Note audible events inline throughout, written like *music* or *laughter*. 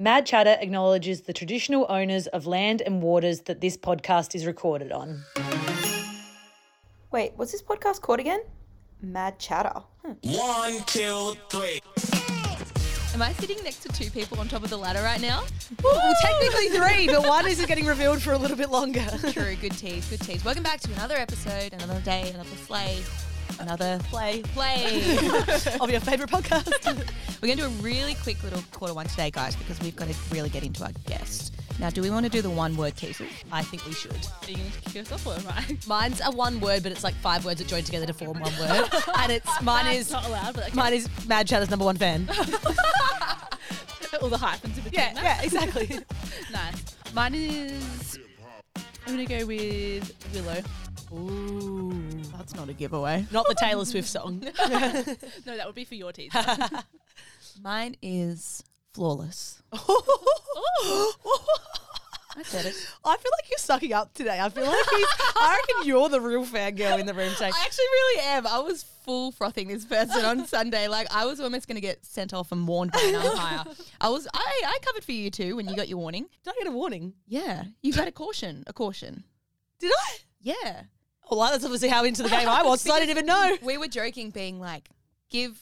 Mad Chatter acknowledges the traditional owners of land and waters that this podcast is recorded on. Wait, what's this podcast called again? Mad Chatter. Hmm. One, two, three. Am I sitting next to two people on top of the ladder right now? Well, technically three, but one isn't getting revealed for a little bit longer. True, good tease, good tease. Welcome back to another episode, another day, another slay, another Play play. *laughs* of your favourite podcast. *laughs* We're going to do a really quick little quarter one today, guys, because we've got to really get into our guest. Now, do we want to do the one word teasers? I think we should. Are you going to kick yourself or am I? *laughs* Mine's a one word, but it's like five words that join together to form one word. and it's mine That's is not allowed, but okay. mine is Mad Chatter's number one fan. all the hyphens in between. yeah, that. yeah, exactly. Nice. Mine is. I'm going to go with Willow. Ooh. That's not a giveaway. Not the Taylor Swift song. *laughs* No, that would be for your teaser. *laughs* Mine is flawless. Oh. *gasps* I said it. I feel like you're sucking up today. I feel like he's, I reckon you're the real fangirl in the room today. I actually really am. I was full frothing this person on Sunday. Like I was almost going to get sent off and warned by an umpire. *laughs* I was. I, I covered for you too when you got your warning. Did I get a warning? Yeah, you got a caution. A caution. Did I? Yeah. Well, that's obviously how into the game I was, so I didn't even know. We were joking, being like, give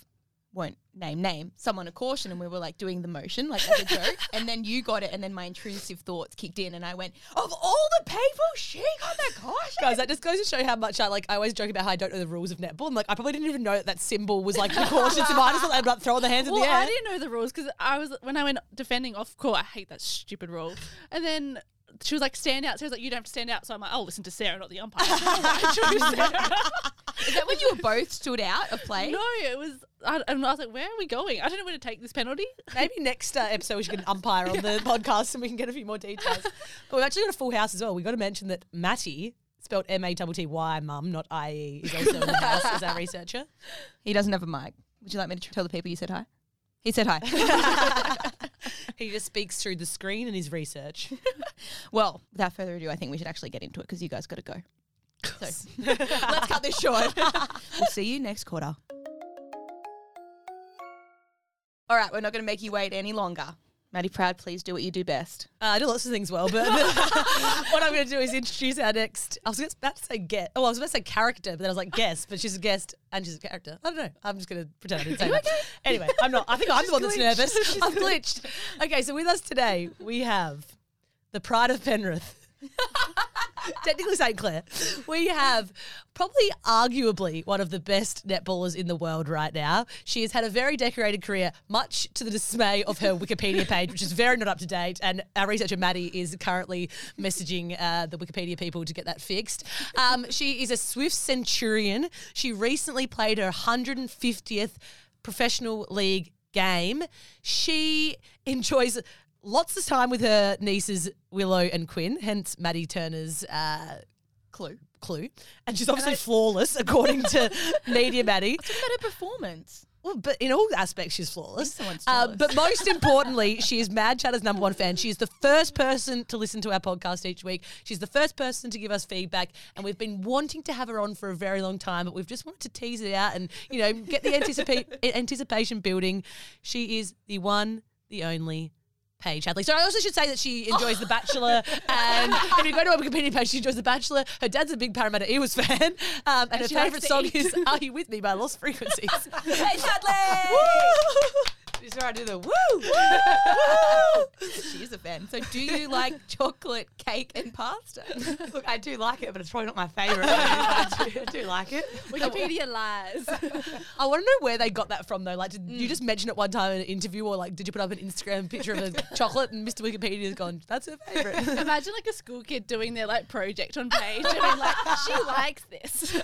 won't name name someone a caution, and we were like doing the motion like as a joke, and then you got it, and then my intrusive thoughts kicked in, and I went, of all the people, she got the caution. Guys, that just goes to show how much I like. I always joke about how I don't know the rules of netball. I'm like, I probably didn't even know that that symbol was like the caution symbol. I just thought they'd like throwing their hands well, in the air. I didn't know the rules because I was when I went defending off court. I hate that stupid rule. And then she was like, "Stand out." So I was like, "You don't have to stand out." So I'm like, "I'll listen to Sarah, not the umpire." *laughs* I choose Sarah. Is that when you were both stood out of play? no, it was. I, and I was like, "Where are we going?" I don't know where to take this penalty. Maybe next uh, episode we should get an umpire on the *laughs* podcast and we can get a few more details. But we've actually got a full house as well. We've got to mention that Matty, spelled M A T T Y, mum, not I E, is also in the house as our *laughs* researcher. He doesn't have a mic. Would you like me to tell the people you said hi? He said hi. He just speaks through the screen and his research. Well, without further ado, I think we should actually get into it because you guys got to go. So *laughs* *laughs* let's cut this short. *laughs* we'll see you next quarter. All right, we're not going to make you wait any longer. Maddie Proud, please do what you do best. Uh, I do lots of things well, but what I'm going to do is introduce our next. I was about to say guest. Oh, I was about to say character, but then I was like guest, but she's a guest and she's a character. I don't know. I'm just going to pretend I didn't say that. Anyway, I'm not. I think I'm the one that's nervous. I've glitched. Okay, so with us today we have the pride of Penrith. *laughs* Technically St. Clair. We have probably arguably one of the best netballers in the world right now. She has had a very decorated career, much to the dismay of her Wikipedia *laughs* page, which is very not up to date. And our researcher Maddie is currently messaging uh, the Wikipedia people to get that fixed. Um, *laughs* she is a Swift Centurion. She recently played her 150th professional league game. She enjoys lots of time with her nieces Willow and Quinn, hence Maddie Turner's uh, clue. Clue, and she's obviously flawless *laughs* according to *laughs* Media Maddie. What about her performance? Well, but in all aspects, she's flawless. Uh, but most importantly, she is Mad Chatter's number one fan. She is the first person to listen to our podcast each week. She's the first person to give us feedback, and we've been wanting to have her on for a very long time, but we've just wanted to tease it out and you know get the anticipa- *laughs* anticipation building. She is the one, the only. Paige Hadley. So I also should say that she enjoys The Bachelor, *laughs* and if you go to her Wikipedia page, she enjoys The Bachelor. Her dad's a big Parramatta Eels fan, um, and, her favourite song eat. is "Are You With Me" by Lost Frequencies. *laughs* Paige Hadley! This is where I do the woo, She is a fan. So do you like *laughs* chocolate cake and pasta? Look, I do like it, but it's probably not my favourite. *laughs* I, do, I do like it. Wikipedia lies. I want to know where they got that from, though. Like, did you mm. just mention it one time in an interview, or like, did you put up an Instagram picture of a *laughs* chocolate and Mr. Wikipedia's gone, that's her favourite? Imagine like a school kid doing their like project on Paige and being like, she likes this.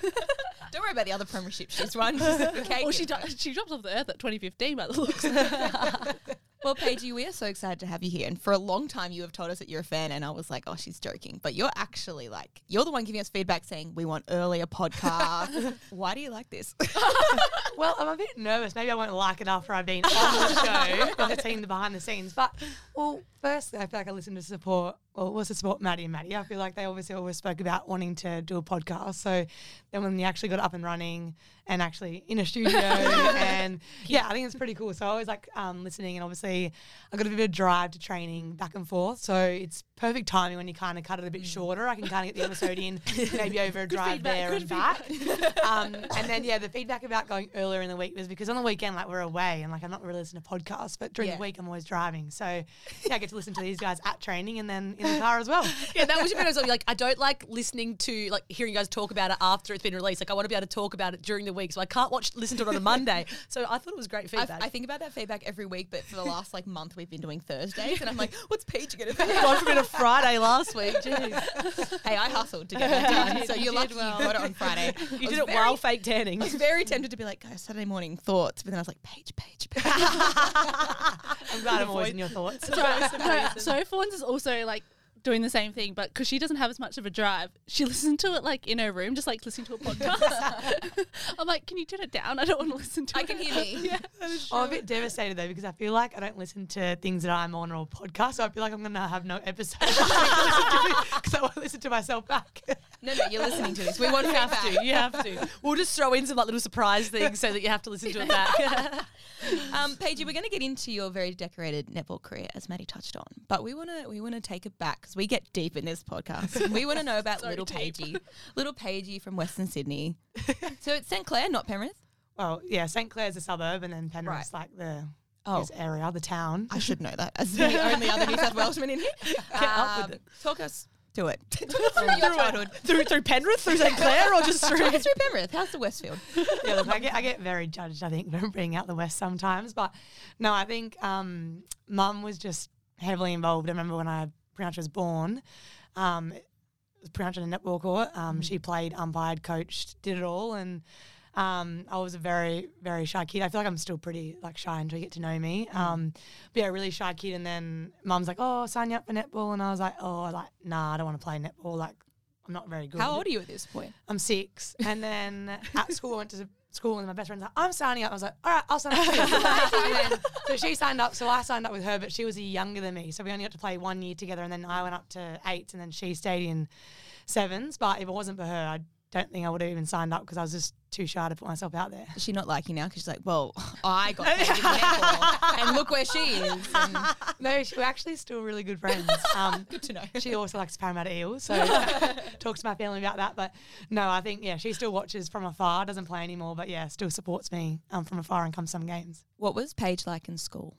Don't worry about the other premiership she's won. *laughs* Well, she do- she dropped off the earth at 2015 by the looks. *laughs* Well, Paige, we are so excited to have you here. And for a long time, you have told us that you're a fan, and I was like, oh, she's joking. But you're actually like, you're the one giving us feedback saying, we want earlier podcasts. *laughs* Why do you like this? Well, I'm a bit nervous. Maybe I won't like it after I've been on the show. I've seen the behind the scenes. But, well, firstly, I feel like I listen to support, well, was to support Maddie and Maddie. I feel like they obviously always spoke about wanting to do a podcast. So then when you actually got up and running and actually in a studio, *laughs* and yeah, I think it's pretty cool. So I always like um, listening. And obviously, obviously I got a bit of a drive to training back and forth, so it's perfect timing when you kind of cut it a Mm. bit shorter. I can kind of get the episode in *laughs* maybe over a drive feedback, there good and back. *laughs* um, and then yeah, the feedback about going earlier in the week was because on the weekend like we're away and like I'm not really listening to podcasts, but during Yeah. the week I'm always driving, so *laughs* yeah, I get to listen to these guys at training and then in the car as well. Yeah, that was your video. Like, I don't like listening to like hearing you guys talk about it after it's been released. Like, I want to be able to talk about it during the week, so I can't watch listen to it on a Monday. So I thought it was great feedback. I think about that feedback every week, but for the last like month, we've been doing Thursdays, and I'm like, what's Paige gonna do? gone from a Friday last week. Jeez. *laughs* hey, I hustled to get *laughs* that done, so You you're did lucky well. you got it on Friday. *laughs* You was did it very- while fake tanning. I was very tempted to be like, guys, Saturday morning thoughts, but then I was like, Paige, Paige, Paige. I'm glad I'm always in your thoughts. no, so Fawns is also like doing the same thing, but because she doesn't have as much of a drive, she *laughs* listens to it like in her room, just like listening to a podcast. *laughs* I'm like, can you turn it down? I don't want to listen to I it. can hear me. *laughs* Yeah. I'm a bit devastated though because I feel like I don't listen to things that I'm on or podcasts. So I feel like I'm gonna have no episode because I won't listen to myself back. No, no, you're listening to this. We want You have feedback. to. You have to. We'll just throw in some like little surprise things so that you have to listen to it back. Um, Paige, we're going to get into your very decorated netball career, as Maddie touched on, but we want to we want to take it back because we get deep in this podcast. we want to know about *laughs* So little deep. Paigey, little Paigey from Western Sydney. so it's St Clair, not Penrith. well, yeah, St Clair's a suburb, and then Right. Penrith's like the Oh. area, the town. I should know that as the *laughs* only other New South Welshman in here. *laughs* up with Um, it. Talk us to it. through your childhood. through through Penrith, through St Clair, or just through? Through Penrith. How's the Westfield? yeah, look, I get I get very judged. I think for bringing out the West sometimes, but no, I think um, Mum was just heavily involved. I remember when I much was born. Um, it was pretty much on a netball court. Um, She played, umpired, coached, did it all, and um, I was a very, very shy kid. I feel like I'm still pretty like shy until you get to know me. Um, but yeah, really shy kid. And then Mum's like, "Oh, sign you up for netball," and I was like, "Oh, like nah, I don't want to play netball. Like, I'm not very good." How old are you at this point? I'm six. And then at school, I went to school and my best friend's like, I'm signing up. I was like, all right, I'll sign up too. *laughs* *laughs* so she signed up. So I signed up with her, but she was younger than me. So we only got to play one year together. And then I went up to eights and then she stayed in sevens. But if it wasn't for her, I don't think I would have even signed up because I was just too shy to put myself out there. Does she not like you now? Because she's like, well, *laughs* I got paid and look where she is. *laughs* And No, she, we're actually still really good friends. *laughs* Um, good to know. she also likes Parramatta Eels, so talks to my family about that. But no, I think yeah, she still watches from afar, doesn't play anymore, but yeah, still supports me um, from afar and comes some games. What was Paige like in school?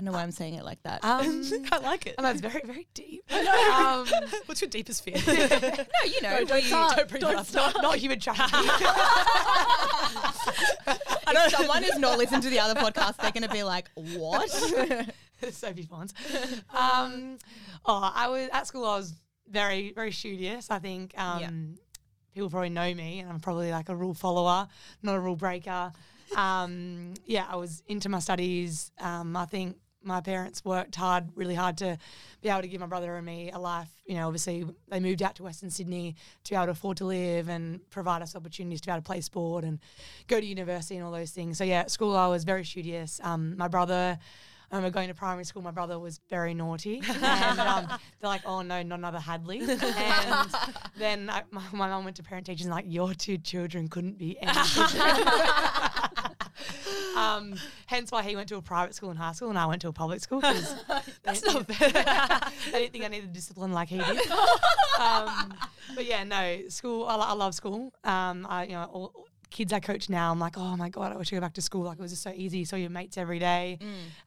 I know why I'm saying it like that. Um, *laughs* I like it. and that's very very deep. *laughs* Um, *laughs* What's your deepest fear? no, you know, don't we- start. Don't bring that up. not, not human trafficking. if someone has not listened to the other podcast, they're going to be like, what? Sophie Fawns. Um, oh, I was at school. I was very very studious. I think um, Yeah. people probably know me, and I'm probably like a rule follower, not a rule breaker. Um, yeah, I was into my studies. Um, I think my parents worked hard, really hard to be able to give my brother and me a life. You know, obviously they moved out to Western Sydney to be able to afford to live and provide us opportunities to be able to play sport and go to university and all those things. So yeah, at school I was very studious. Um, my brother. I remember going to primary school. My brother was very naughty, *laughs* and um, they're like, "Oh no, not another Hadley." *laughs* And then I, my my mum went to parent teachers and like, "Your two children couldn't be any different." *laughs* um, hence why he went to a private school in high school and I went to a public school. 'cause *laughs* That's not *laughs* fair. I didn't think I needed discipline like he did. Um, but yeah, no, school. I, I love school. Um, I you know all, kids I coach now, I'm like, oh my god, I wish I go back to school. Like it was just so easy. You saw your mates every day.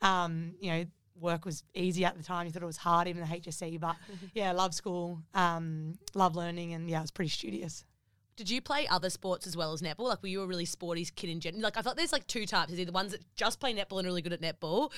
Um, you know, work was easy at the time. You thought it was hard, even the HSC. But *laughs* yeah, love school. Um, love learning, and yeah, I was pretty studious. Did you play other sports as well as netball? Like, were you a really sporty kid in general? Like, I thought there's like two types. There's either ones that just play netball and are really good at netball,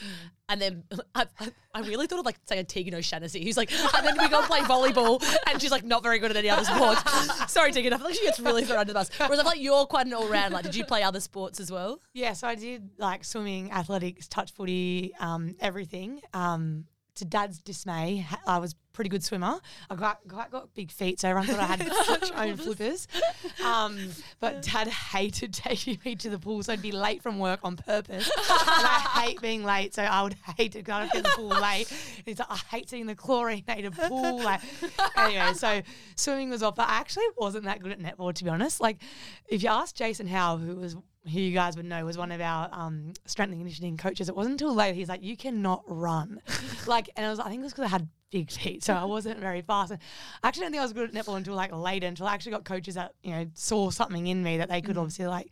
and then *laughs* I, I, I really thought of like say a Tegan O'Shanassy, who's like, *laughs* and then we go play volleyball, and she's like not very good at any other sports. *laughs* Sorry, Tegan, I feel like she gets really thrown under the bus. Whereas I feel like you're quite an all round. Like, did you play other sports as well? Yeah, so I did like swimming, athletics, touch footy, um, everything. Um, to dad's dismay, I was a pretty good swimmer. I got, got got big feet, so everyone thought I had *laughs* such *laughs* own flippers. Um, but dad hated *laughs* taking me to the pool, so I'd be late from work on purpose. and I hate being late, so I would hate it because I'd get the pool late. He's like, I hate seeing the chlorinated pool. Like, anyway, so swimming was off, but I actually wasn't that good at netball, to be honest. Like, if you ask Jason Howe, who was who you guys would know was one of our um, strength and conditioning coaches. It wasn't until later he's like, "You cannot run," *laughs* like, and I was I think it was because I had big feet, so I wasn't very fast. And I actually don't think I was good at netball until like later, until I actually got coaches that you know saw something in me that they could obviously like.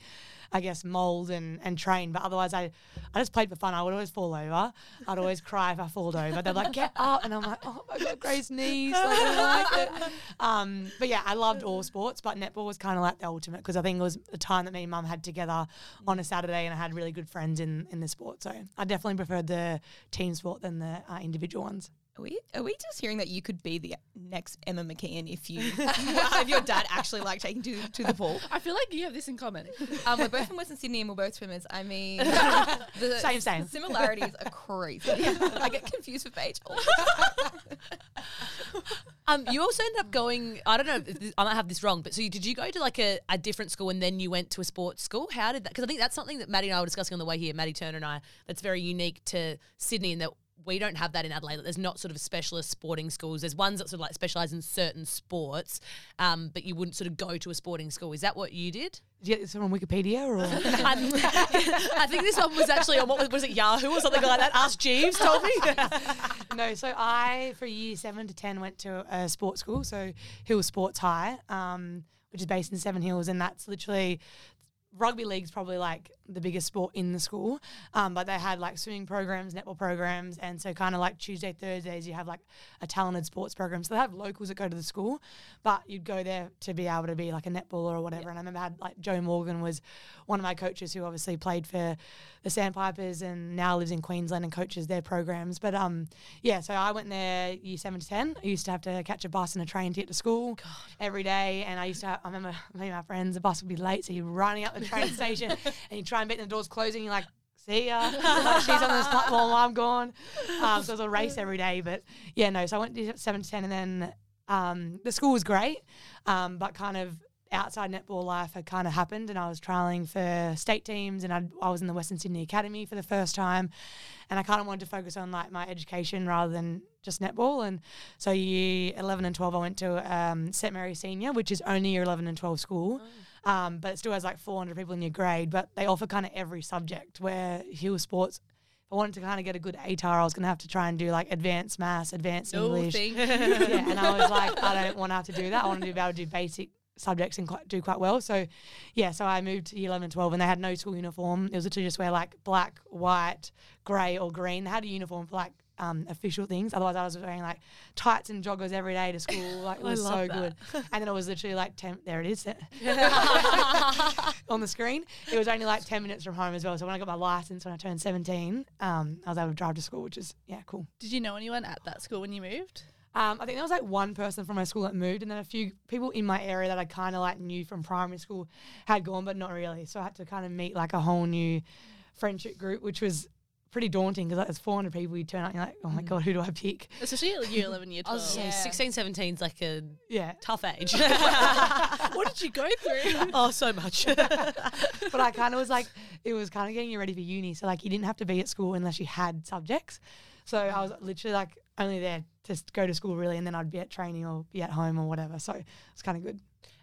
I guess mold and, and train, but otherwise I, I just played for fun. I would always fall over. I'd always cry if I fall over. They're like, get up, and I'm like, oh my god, Grace knees. Like, I like it. Um, but yeah, I loved all sports, but netball was kind of like the ultimate because I think it was a time that me and mum had together on a Saturday, and I had really good friends in in the sport. So I definitely preferred the team sport than the uh, individual ones. Are we, are we just hearing that you could be the next Emma McKeon if you, *laughs* if your dad actually like taking to, to the pool? I feel like you have this in common. *laughs* Um, we're both from Western Sydney and we're both swimmers. I mean, *laughs* the Same, same. similarities are crazy. I get confused with age. all the time. Um, you also ended up going. I don't know. If this, I might have this wrong, but so you, did you go to like a, a different school and then you went to a sports school? How did that? Because I think that's something that Maddie and I were discussing on the way here. Maddie Turner and I. That's very unique to Sydney and that we don't have that in Adelaide. There's not sort of specialist sporting schools. There's ones that sort of like specialize in certain sports, um, but you wouldn't sort of go to a sporting school. Is that what you did? You get this from Wikipedia or? *laughs* I think this one was actually on what was, was it Yahoo or something like that. Ask Jeeves told me. *laughs* no, so I for year seven to ten went to a sports school, so Hill Sports High, um, which is based in Seven Hills, and that's literally rugby league's probably like the biggest sport in the school. Um, but they had like swimming programs, netball programs, and so kind of like Tuesday, Thursdays, you have like a talented sports program. So they have locals that go to the school, but you'd go there to be able to be like a netballer or whatever. And I remember I had like Joe Morgan was one of my coaches who obviously played for the Sandpipers and now lives in Queensland and coaches their programs. But um, yeah, so I went there year seven to ten. I used to have to catch a bus and a train to get to school every day, and I used to. Have, I remember me and my friends, the bus would be late, so you're running up the train *laughs* station and you try and beat the doors closing. You're like. See ya. Like, she's on this platform. While I'm gone. Um, so it was a race every day. But yeah, no. So I went to seven to ten, and then um, the school was great, um, but kind of outside netball life had kind of happened, and I was trialing for state teams, and I'd, I was in the Western Sydney Academy for the first time, and I kind of wanted to focus on like my education rather than just netball. And so year eleven and twelve, I went to um, St Mary Senior, which is only year eleven and twelve school. Um, but it still has like 400 people in your grade, but they offer kind of every subject where Hill Sports if I wanted to kind of get a good ATAR, I was going to have to try and do like advanced maths, advanced No, English. *laughs* yeah, and I was like, I don't want to have to do that. I want to be able to do basic subjects and quite, do quite well. So, yeah, so I moved to year 11 and 12 and they had no school uniform. It was literally just wear like black, white, grey, or green. They had a uniform for like um, official things. Otherwise, I was wearing like tights and joggers every day to school. *laughs* Like it was so love good. And then it was literally like 10, there it is *laughs* on the screen. It was only like 10 minutes from home as well. So when I got my license when I turned 17, um, I was able to drive to school, which is, yeah, cool. Did you know anyone at that school when you moved? Um, I think there was like one person from my school that moved, and then a few people in my area that I kind of like knew from primary school had gone, but not really. So I had to kind of meet like a whole new friendship group, which was pretty daunting because like, there's 400 people. You turn out, and you're like, oh my mm. god, who do I pick? Especially at year 11, year *laughs* I 12. was saying Yeah. 16, 17 is like a Yeah, tough age. *laughs* *laughs* what did you go through? oh, so much. but I kind of was like, it was kind of getting you ready for uni. So like, you didn't have to be at school unless you had subjects. So I was literally like only there to go to school really, and then I'd be at training or be at home or whatever. So it's kind of good.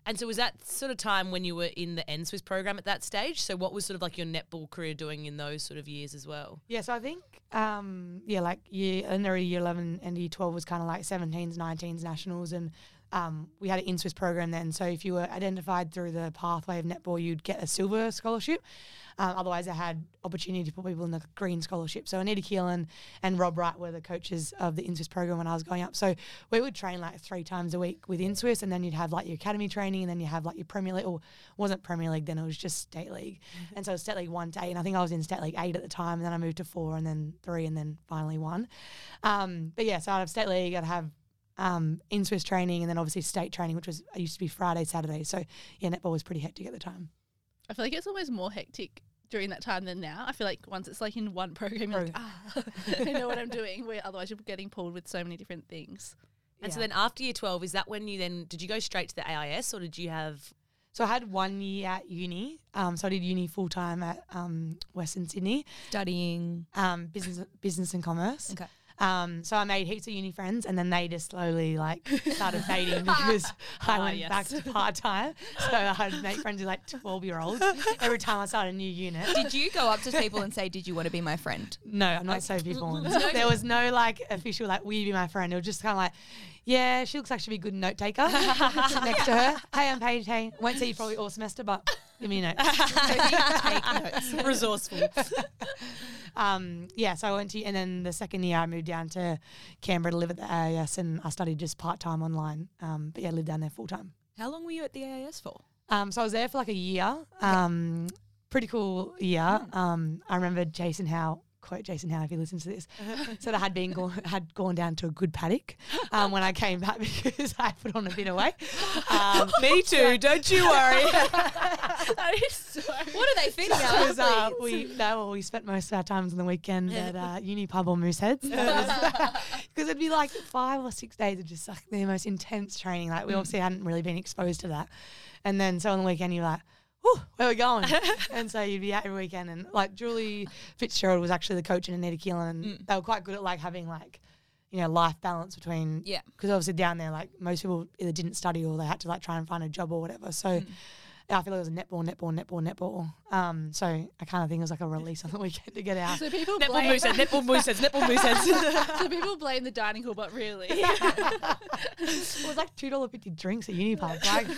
And so was that sort of time when you were in the NSWIS program at that stage? So what was sort of like your netball career doing in those sort of years as well? Yeah, so I think, um, yeah, like year, and there year 11 and year 12 was kind of like 17s, 19s nationals. And um, we had an NSWIS program then. So if you were identified through the pathway of netball, you'd get a silver scholarship. Um, otherwise, I had opportunity to put people in the green scholarship. So Anita Keelan and Rob Wright were the coaches of the NSWIS program when I was going up. So we would train like three times a week with NSWIS, and then you'd have like your academy training, and then you have like your Premier League, or wasn't Premier League then, it was just State League. And so it was State League one to eight, and I think I was in State League eight at the time, and then I moved to four, and then three, and then finally one. Um, but yeah, so I'd have State League, I'd have um, NSWIS training, and then obviously state training, which was I used to be Friday, Saturday. So yeah, netball was pretty hectic at the time. I feel like it's always more hectic during that time than now. I feel like once it's like in one program, you're like, ah, *laughs* I know what I'm *laughs* doing. Where otherwise you're getting pulled with so many different things. And so then after year 12, is that when you then, did you go straight to the AIS or did you have, So I had one year at uni. Um, so I did uni full time at um, Western Sydney, Studying. um, business business and commerce. Okay. Um, so I made heaps of uni friends, and then they just slowly like started fading *laughs* because I Ah, went yes. back to part time. So I'd make friends with like twelve year olds every time I started a new unit. Did you go up to people and say, "Did you want to be my friend"? No, I'm not Sophie Fawns. *laughs* There was no like official like, will you be my friend? It was just kind of like, yeah, she looks like she'd be a good note taker. *laughs* Sit next to her. Hey, I'm Paige. Hey, won't see you probably all semester, but give me a note. *laughs* Take *laughs* notes. Resourceful. *laughs* um, yeah, so I went to, and then the second year I moved down to Canberra to live at the AIS, and I studied just part time online. Um, but yeah, lived down there full time. How long were you at the AIS for? Um, so I was there for like a year. Um, pretty cool year. Um, I remember Jason Howe. Quote Jason Howe if he listens to this. *laughs* said I had been gone, had gone down to a good paddock um, when I came back *laughs* because I put on a bit of weight. Um, *laughs* Me too. Don't you worry. that is so. What are they feeding us? uh, we no, we spent most of our times on the weekend at uh, uni pub or Mooseheads because it'd be like five or six days of just like the most intense training. Like we obviously hadn't really been exposed to that, and then so on the weekend you're like. Where are we going? *laughs* and so you'd be out every weekend, and like Julie Fitzgerald was actually the coach in Anita Keelan, and mm. they were quite good at like having like, you know, life balance between Yeah. because obviously down there, like most people either didn't study or they had to like try and find a job or whatever. So mm. I feel like it was a netball, netball, netball, netball. Um, so I kind of think it was like a release on the weekend to get out. So people Netball blame, mooseheads, netball mooseheads, netball mooseheads. *laughs* so people blame the dining hall, but really, *laughs* it was like two dollar fifty drinks at uni pub. Like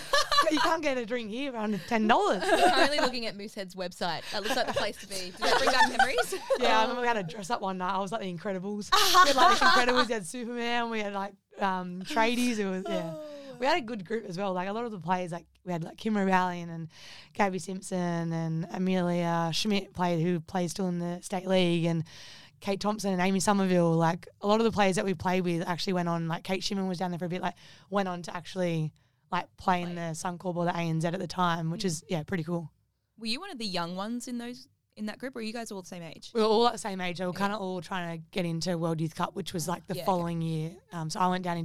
you can't get a drink here for under ten dollars. Currently looking at Moosehead's website. That looks like the place to be. Did that bring back memories? Yeah, I remember we had to dress up one night. I was like the Incredibles. we had like the *laughs* Incredibles. We had Superman. We had like um, tradies. It was yeah. We had a good group as well. Like a lot of the players, like we had like Kim Ravaillion and Gabi Simpson and Amelia Schmidt played, who plays still in the state league, and Kate Thompson and Amy Somerville. Like a lot of the players that we played with actually went on. Like Kate Shimmin was down there for a bit. Like went on to actually like play in the Suncorp or the ANZ at the time, which is yeah pretty cool. Were you one of the young ones in those in that group, or are you guys all the same age? We were all at the same age. We were kind of all trying to get into World Youth Cup, which was like the Yeah, following year. Um, so I went down in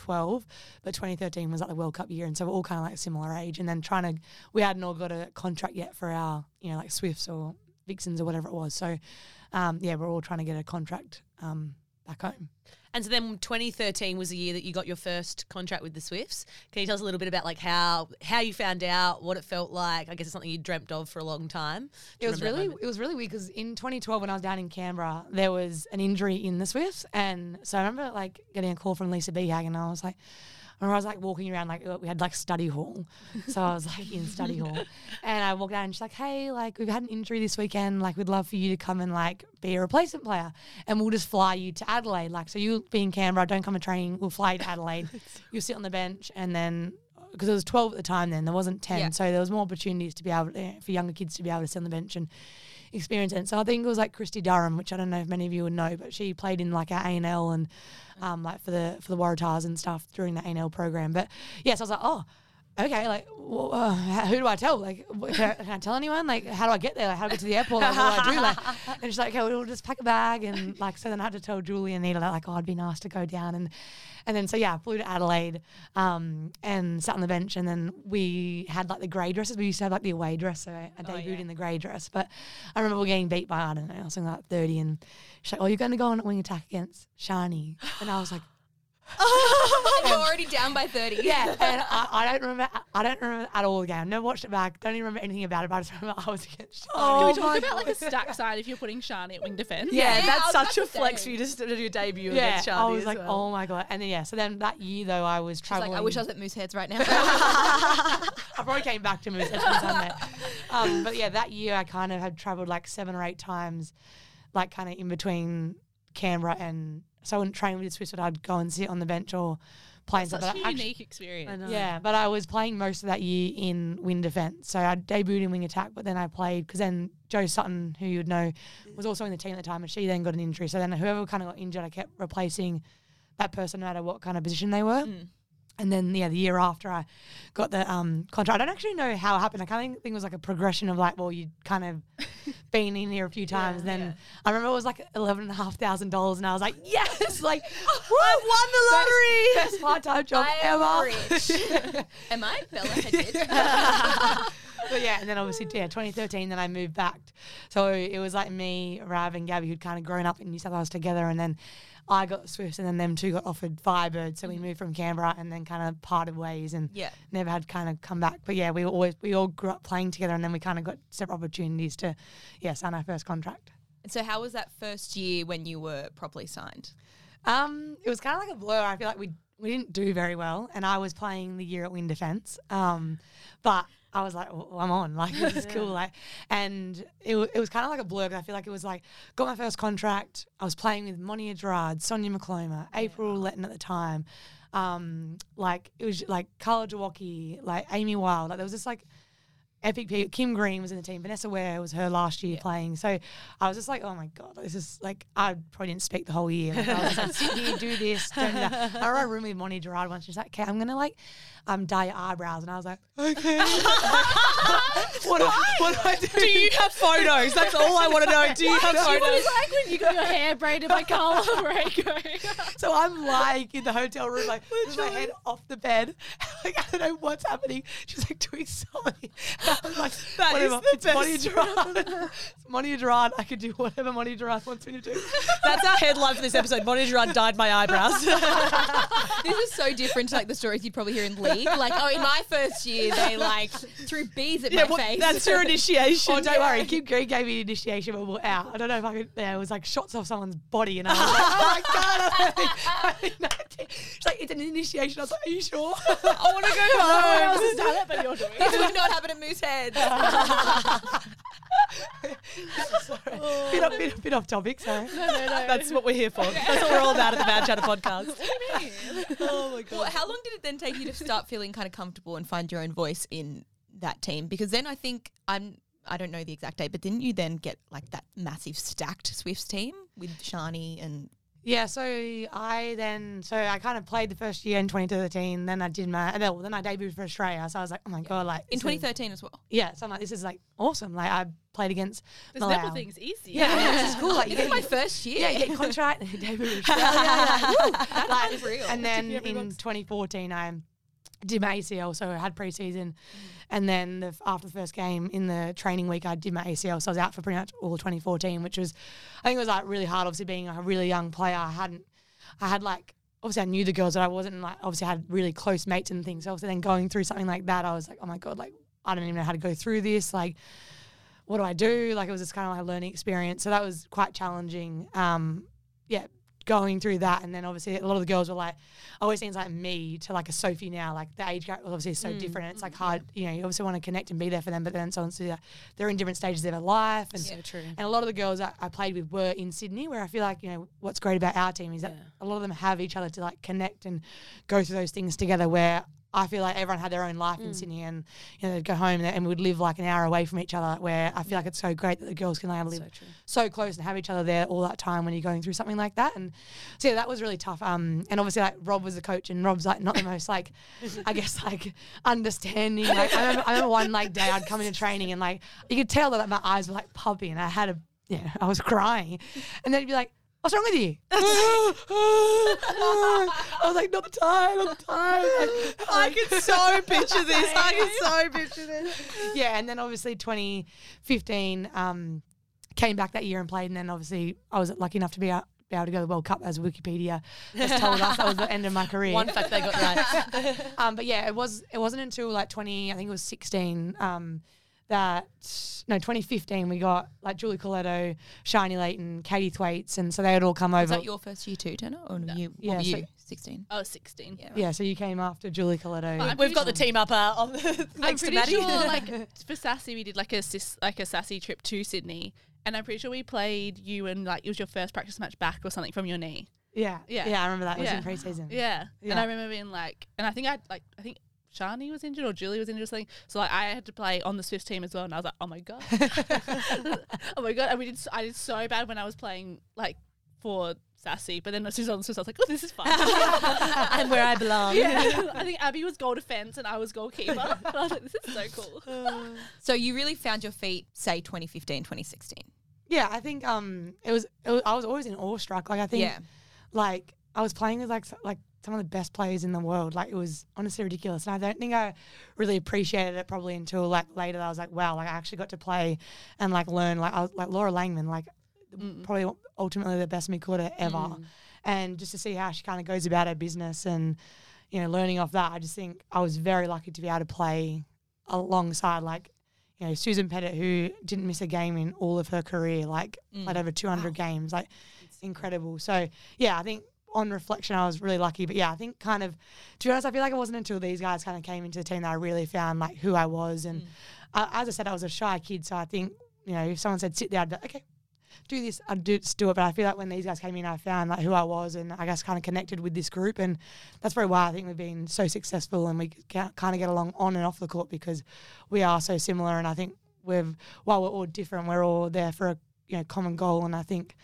2012, but 2013 was like the World Cup year, and so we're all kind of like similar age. And then trying to, we hadn't all got a contract yet for our, you know, like Swifts or Vixens or whatever it was. So, um, yeah, we're all trying to get a contract um, back home. And so then 2013 was the year that you got your first contract with the Swifts. Can you tell us a little bit about like how how you found out, what it felt like? I guess it's something you dreamt of for a long time. It was really it was really weird because in 2012 when I was down in Canberra there was an injury in the Swifts and so I remember like getting a call from Lisa Beehag and I was like I remember I was like walking around like we had like study hall. So I was like in study hall. *laughs* And I walked out and she's like hey like we've had an injury this weekend. Like we'd love for you to come and like be a replacement player. And we'll just fly you to Adelaide. Like so you'll be in Canberra. Don't come to training. We'll fly you to Adelaide. *laughs* You'll sit on the bench and then uh, because it was 12 at the time then. There wasn't 10 Yeah. so there was more opportunities to be able to, for younger kids to be able to sit on the bench and experience it. So I think it was like Christy Durham, which I don't know if many of you would know, but she played in like our ANL and um, like for the for the Waratahs and stuff during the ANL program. But yes, I was like, oh. Okay, like, wh- uh, who do I tell? Like, can I, can I tell anyone? Like, how do I get there? Like, how do I get to the airport? Like, what do I do? Like, and she's like, okay, we'll just pack a bag and like, so then I had to tell Julie and Nita like, oh, it'd be nice to go down and, and then so yeah, I flew to Adelaide, um, and sat on the bench, and then we had like the grey dresses. We used to have like the away dress, so I, I debuted in the grey dress. But I remember getting beat by I don't know, something like thirty, and she's like, "Oh, you're going to go on a wing attack against Sharni," and I was like. *laughs* and you're already down by 30. *laughs* Yeah, and *laughs* I, I don't remember. I don't remember at all the game. Never watched it back. Don't even remember anything about it. But I just remember I was against. Oh Can Sharni. we talk about like a stack side if you're putting Sharni at wing defence? Yeah, Yeah, that's such a flex say. for you to do your debut yeah, against Charlie. I was as like, well. oh my god. And then yeah, so then that year though, I was She's traveling. like, I wish I was at Mooseheads right now. I probably came back to Mooseheads on Sunday. Um, but yeah, that year I kind of had travelled like seven or eight times, like kind of in between Canberra and so I wouldn't train with the Swifts, but I'd go and sit on the bench or play and Such stuff. a But actually- unique experience. yeah, but I was playing most of that year in wing defence. So I debuted in wing attack, but then I played because then Joe Sutton, who you'd know, was also in the team at the time, and she then got an injury. So then whoever kind of got injured, I kept replacing that person no matter what kind of position they were. Mm. And then yeah, the year after I got the um, contract, I don't actually know how it happened. I kind of think it was like a progression of like, well, you'd kind of *laughs* been in here a few times. then I remember it was like eleven and a half thousand dollars, and I was like, yes, *laughs* like I won the lottery, best, part time job I am ever. rich. *laughs* Am I? Bella Hadid. but yeah, and then obviously, yeah, 2013, then I moved back. So it was like me, Rav, and Gabi who'd kind of grown up in New South Wales together. And then I got Swifts and then them two got offered Firebird. So we moved from Canberra and then kind of parted ways and Yeah. never had kind of come back. But yeah, we were always we all grew up playing together and then we kind of got separate opportunities to yeah sign our first contract. And so, how was that first year when you were properly signed? Um, it was kind of like a blur. I feel like we we didn't do very well, and I was playing the year at Wing Defence. Um, but I was like, well, I'm on. *laughs* Like this is cool. Like, and it, wa- it was kind of like a blur. I feel like it was like got my first contract. I was playing with Mo'onia Gerrard, Sonia Mkoloma, April Letton at the time. Um, like it was like Carla Jawaki, like Amy Wild. Like there was this like epic people. Kim Green was in the team. Vanessa Ware was her last year playing. So I was just like, oh my God, this is like, I probably didn't speak the whole year. Like, I was like, sit here, do this, don't do that. I remember I room with Monty Gerrard once. She's like, okay, I'm going to like um, dye your eyebrows. And I was like, okay. *laughs* what, do, what do I do? Do you have photos? That's all I want to know. Do you have What photos? is it like when you got your hair braided by Carla *laughs* Borrego? *laughs* So I'm like in the hotel room, like with my head off the bed. like I don't know what's happening. She's like doing something. And I was like, That is whatever. the it's Monty best. Gerard. it's Monty Gerrard. I could do whatever Monty Gerrard wants me to do. That's our headline for this episode. Bonnie Gerard dyed my eyebrows. this is so different to like the stories you'd probably hear in Like, oh, in my first year, they like threw bees at yeah, my what- face. that's your initiation. Oh, don't worry. Kim Green gave me an initiation when we were out. I don't know if I could. Yeah, it was like shots off someone's body, and I was like, oh my god! I don't think, I think that- She's like, it's an initiation. I was like, are you sure? I want to go No one home. else has done it, but you're doing This it. would not happen at Mooseheads. *laughs* sorry. bit, off, bit, bit off topic. Sorry. No, no, no. That's what we're here for. That's what we're all about at the Bad Chatter podcast. *laughs* oh my god. Well, how long did it then take you to start feeling kind of comfortable and find your own voice in that team? Because then I think I'm. I don't know the exact date, but didn't you then get like that massive stacked Swifts team with Sharni and Yeah, so I then so I kind of played the first year in 2013. Then I did my uh, and then, then I debuted for Australia. So I was like, oh my god, like in this is- 2013 as well? Yeah, so I'm like, this is like awesome. Like I played against This Malau. level thing's easy. Yeah, this is cool. Like you This is get my first year. yeah, you get contract, *laughs* debut *laughs* Australia. like, That is real. And then Tick me every in 2014, I did my ACL, so I had preseason. And then the, after the first game in the training week, I did my ACL, so I was out for pretty much all of 2014, which was, I think it was like really hard. Obviously, being a really young player, I hadn't, I had like. Obviously, I knew the girls, but I wasn't like. Obviously, I had really close mates and things. So, obviously, then going through something like that, I was like, "Oh my god! Like, I don't even know how to go through this. Like, what do I do? Like it was just kind of like a learning experience. So that was quite challenging. Um, yeah, going through that, and then obviously a lot of the girls were like, always seems like me to like a Sophie now. Like the age gap obviously is so mm, different. and It's like mm-hmm. hard. You know, you obviously want to connect and be there for them, but then so so uh, they're in different stages of their life, and So true. and a lot of the girls I, I played with were in Sydney, where I feel like you know what's great about our team is that a lot of them have each other to like connect and go through those things together. Where I feel like everyone had their own life in Sydney, and you know they'd go home and, and we'd live like an hour away from each other. Where I feel like it's so great that the girls can like live so, close and have each other there all that time when you're going through something like that. And so yeah, that was really tough. Um, and obviously like Rob was the coach, and Rob's like not the most like *laughs* I guess like understanding. Like I remember, I remember one like day I'd come into training and like you could tell that like, my eyes were like puppy, and I had a yeah I was crying, and then he'd be like. What's wrong with you? *laughs* I was like, not the time, not the time. Like, I can so picture this. I can *laughs* so picture this. yeah, and then obviously 2015 um, came back that year and played, and then obviously I was lucky enough to be out. Be able to go to the World Cup as Wikipedia has told us that was the end of my career. One fact they got right. *laughs* um, but yeah, it was it wasn't until like 20, I think it was 16, um, that no 2015 we got like Julie Corletto, Sharni Layton, Katie Thwaites, and so they had all come over. Was that your first year too, Turner? Or no. you, Yeah, what were so- 16. Oh, 16. Yeah. yeah, so you came after Julie Corletto. I'm We've got the team up uh, on the *laughs* I'm thanks to pretty Maddie. sure, *laughs* like for Sassy, we did like a sis, like a Sassy trip to Sydney, and I'm pretty sure we played you and like it was your first practice match back or something from your knee. yeah, Yeah. yeah, I remember that. It was Yeah. in preseason. Yeah. Yeah. And I remember being like, and I think I like, I think Sharni was injured or Julie was injured or something. So like I had to play on the Swift team as well, and I was like, oh my god, *laughs* oh my god. And we did, s- I did so bad when I was playing like for Sassy, but then as soon as I was on the Swift, I was like, oh, this is fun. *laughs* I'm where I belong. yeah. I think Abbey was goal defense and I was goalkeeper. *laughs* And I was like, this is so cool. *sighs* So you really found your feet, say 2015, 2016. Yeah, I think um, it was, it was. I was always in awestruck. Like I think, Yeah. like I was playing with like like some of the best players in the world. Like it was honestly ridiculous, and I don't think I really appreciated it probably until like later. I was like, wow, like I actually got to play and like learn. Like I was like Laura Langman, like mm. probably ultimately the best midfielder ever. Mm. and just to see how she kind of goes about her business and you know learning off that. I just think I was very lucky to be able to play alongside like you know Susan Pettitt, who didn't miss a game in all of her career, like mm. played over 200 games, like incredible. So yeah, I think on reflection, I was really lucky. But yeah, I think kind of to be honest, I feel like it wasn't until these guys kind of came into the team that I really found like who I was. And uh, as I said, I was a shy kid, so I think you know if someone said sit there, I'd be like, okay. Do this, I'd do, do it. But I feel like when these guys came in, I found like who I was, and I guess kind of connected with this group, and that's probably why I think we've been so successful, and we kind of get along on and off the court because we are so similar. And I think we've while we're all different, we're all there for a you know common goal, and I think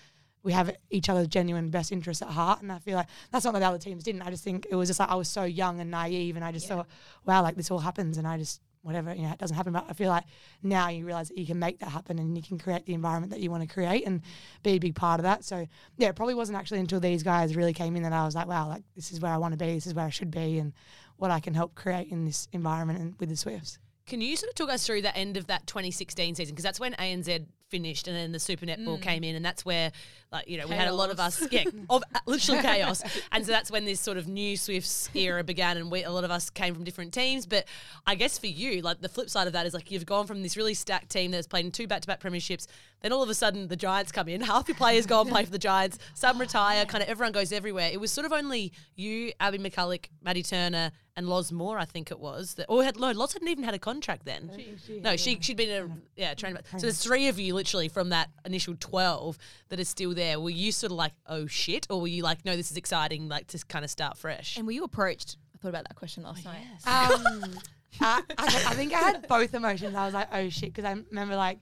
we have each other's genuine best interests at heart. And I feel like that's not that the other teams didn't. I just think it was just like I was so young and naive, and I just thought, wow, like this all happens, and I just whatever you know it doesn't happen. But I feel like now you realize that you can make that happen, and you can create the environment that you want to create, and be a big part of that. So yeah, it probably wasn't actually until these guys really came in that I was like, wow, like this is where I want to be, this is where I should be, and what I can help create in this environment and with the Swifts. Can you sort of talk us through the end of that 2016 season? Because that's when ANZ finished and then the Super Netball came in, and that's where, like, you know, we had a lot of us, yeah, of uh, literal *laughs* chaos. And so that's when this sort of new Swifts era began, and we, a lot of us came from different teams. But I guess for you, like, the flip side of that is like you've gone from this really stacked team that's played in two back to back premierships, then all of a sudden the Giants come in, *laughs* half your players go and play for the Giants, some retire, kind of everyone goes everywhere. It was sort of only you, Abbey McCulloch, Maddie Turner, and Loz Moore, I think it was. That, or had no, Loz hadn't even had a contract then. no, she she'd been a yeah trained. So there's three of you literally from that initial twelve that are still there. Were you sort of like oh shit, or were you like no, this is exciting, like to kind of start fresh? And were you approached? I thought about that question last night. Um, *laughs* I, I, I think I had both emotions. I was like, oh shit, because I remember like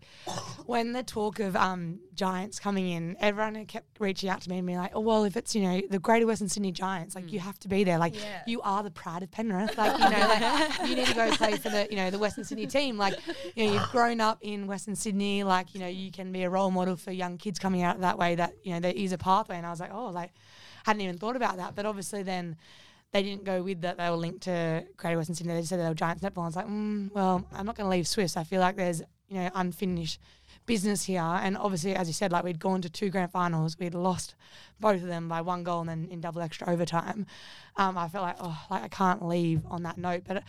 when the talk of um, Giants coming in, everyone had kept reaching out to me and being like, oh well, if it's you know the Greater Western Sydney Giants, like you have to be there. Like you are the pride of Penrith. Like you know, like you need to go play for the you know the Western Sydney team. Like you know you've grown up in Western Sydney. Like you know you can be a role model for young kids coming out that way. That you know there is a pathway. And I was like, oh, like hadn't even thought about that. But obviously then they didn't go with that. They were linked to Greater Western Sydney. They just said they were Giants netball. I was like, mm, well, I'm not going to leave Swifts. I feel like there's you know unfinished business here. And obviously, as you said, like we'd gone to two grand finals, we'd lost both of them by one goal and then in double extra overtime. Um, I felt like oh, like I can't leave on that note. But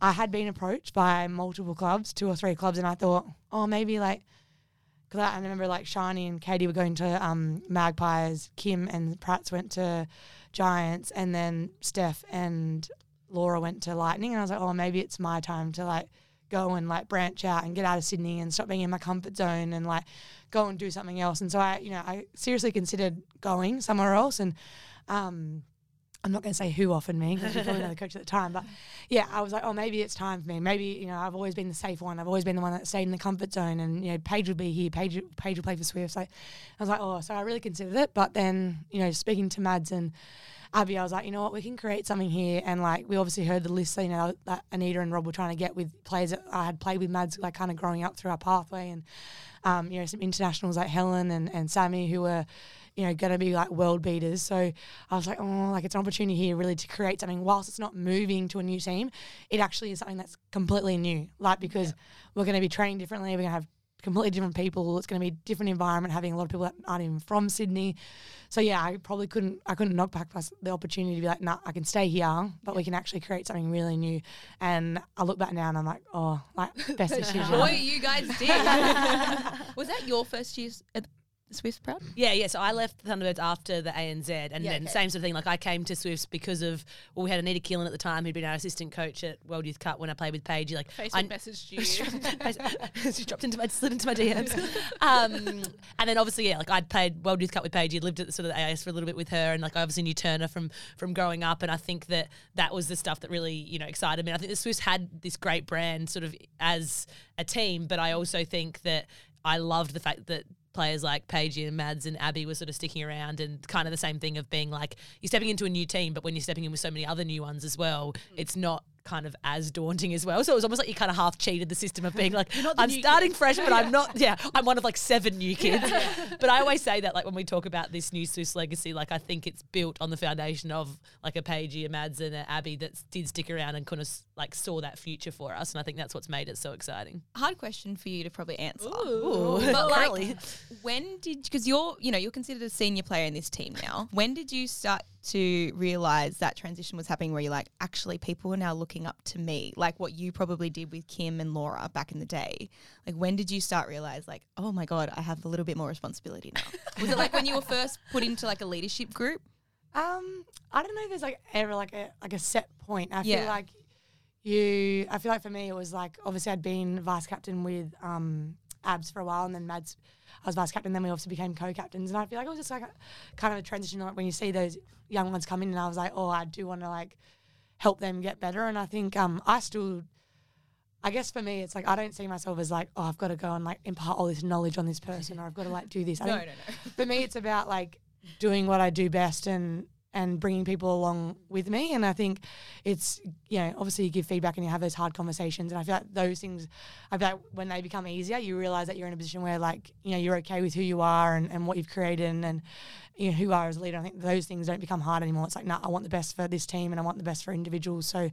I had been approached by multiple clubs, two or three clubs, and I thought, oh, maybe like because I remember like Sharni and Katie were going to um, Magpies, Kim and Pratt's went to Giants, and then Steph and Laura went to Lightning, and I was like, oh, maybe it's my time to like go and like branch out and get out of Sydney and stop being in my comfort zone and like go and do something else. And so I, you know, I seriously considered going somewhere else, and um, I'm not going to say who offered me because you probably know the *laughs* coach at the time, but yeah, I was like, oh, maybe it's time for me. Maybe you know, I've always been the safe one. I've always been the one that stayed in the comfort zone, and you know, Paige would be here. Paige, Paige would play for Swift. So I was like, oh, so I really considered it. But then you know, speaking to Mads and Abbey, I was like, you know what, we can create something here. And like, we obviously heard the list, you know, that Anita and Rob were trying to get with players that I had played with Mads, like kind of growing up through our pathway, and um, you know, some internationals like Helen and and Sammy who were you know, going to be like world beaters. So I was like, oh, like it's an opportunity here really to create something. Whilst it's not moving to a new team, it actually is something that's completely new. Like because we're going to be training differently. We're going to have completely different people. It's going to be a different environment, having a lot of people that aren't even from Sydney. So yeah, I probably couldn't, I couldn't knock back past the opportunity to be like, nah, I can stay here, but we can actually create something really new. And I look back now and I'm like, oh, like *laughs* best decision. Boy, you guys did. *laughs* Was that your first year at Swifts Proud? Yeah, yeah. So I left the Thunderbirds after the ANZ, and Yeah, then okay. same sort of thing. Like I came to Swifts because of well, we had Anita Keelan at the time, who'd been our assistant coach at World Youth Cup when I played with Paige. Like Facebook I, messaged you. *laughs* *laughs* she dropped into my slid into my DMs. *laughs* Um, and then obviously, yeah, like I'd played World Youth Cup with Paige. You'd lived at the sort of the AIS for a little bit with her, and like I obviously knew Turner from from growing up. And I think that that was the stuff that really you know excited me. I think the Swifts had this great brand sort of as a team, but I also think that I loved the fact that players like Paige and Mads and Abbey were sort of sticking around and kind of the same thing of being like you're stepping into a new team, but when you're stepping in with so many other new ones as well, mm. it's not kind of as daunting as well. So it was almost like you kind of half cheated the system of being *laughs* like, I'm starting kid." fresh, but I'm not. Yeah, I'm one of like seven new kids. *laughs* But I always say that like when we talk about this new Swifts legacy, like I think it's built on the foundation of like a Paige, a Mads, and a Abbey that did stick around and kind of like saw that future for us, and I think that's what's made it so exciting. Hard question for you to probably answer. Ooh, But like, when did because you're you know you're considered a senior player in this team now? When did you start to realize that transition was happening? Where you're like, actually, people are now looking up to me, like what you probably did with Kim and Laura back in the day. Like, when did you start realize like, oh my god, I have a little bit more responsibility now? was it like when you were first put into like a leadership group? Um, I don't know if there's like ever like a like a set point. I Yeah. feel like you. I feel like for me it was like obviously I'd been vice captain with um Abs for a while, and then Mads, I was vice captain. Then we obviously became co-captains, and I feel like it was just like a kind of a transition. Like when you see those young ones come in, and I was like, oh, I do want to like help them get better. And I think um I still. I guess for me, it's like I don't see myself as like, oh, I've got to go and like impart all this knowledge on this person, or I've got to like do this. I *laughs* No, think no, no. for me, it's about like doing what I do best and and bringing people along with me. And I think it's you know obviously you give feedback and you have those hard conversations. And I feel like those things, I feel like when they become easier, you realize that you're in a position where like you know you're okay with who you are and, and what you've created and, and you know who you are as a leader. I think those things don't become hard anymore. It's like, nah, I want the best for this team and I want the best for individuals. So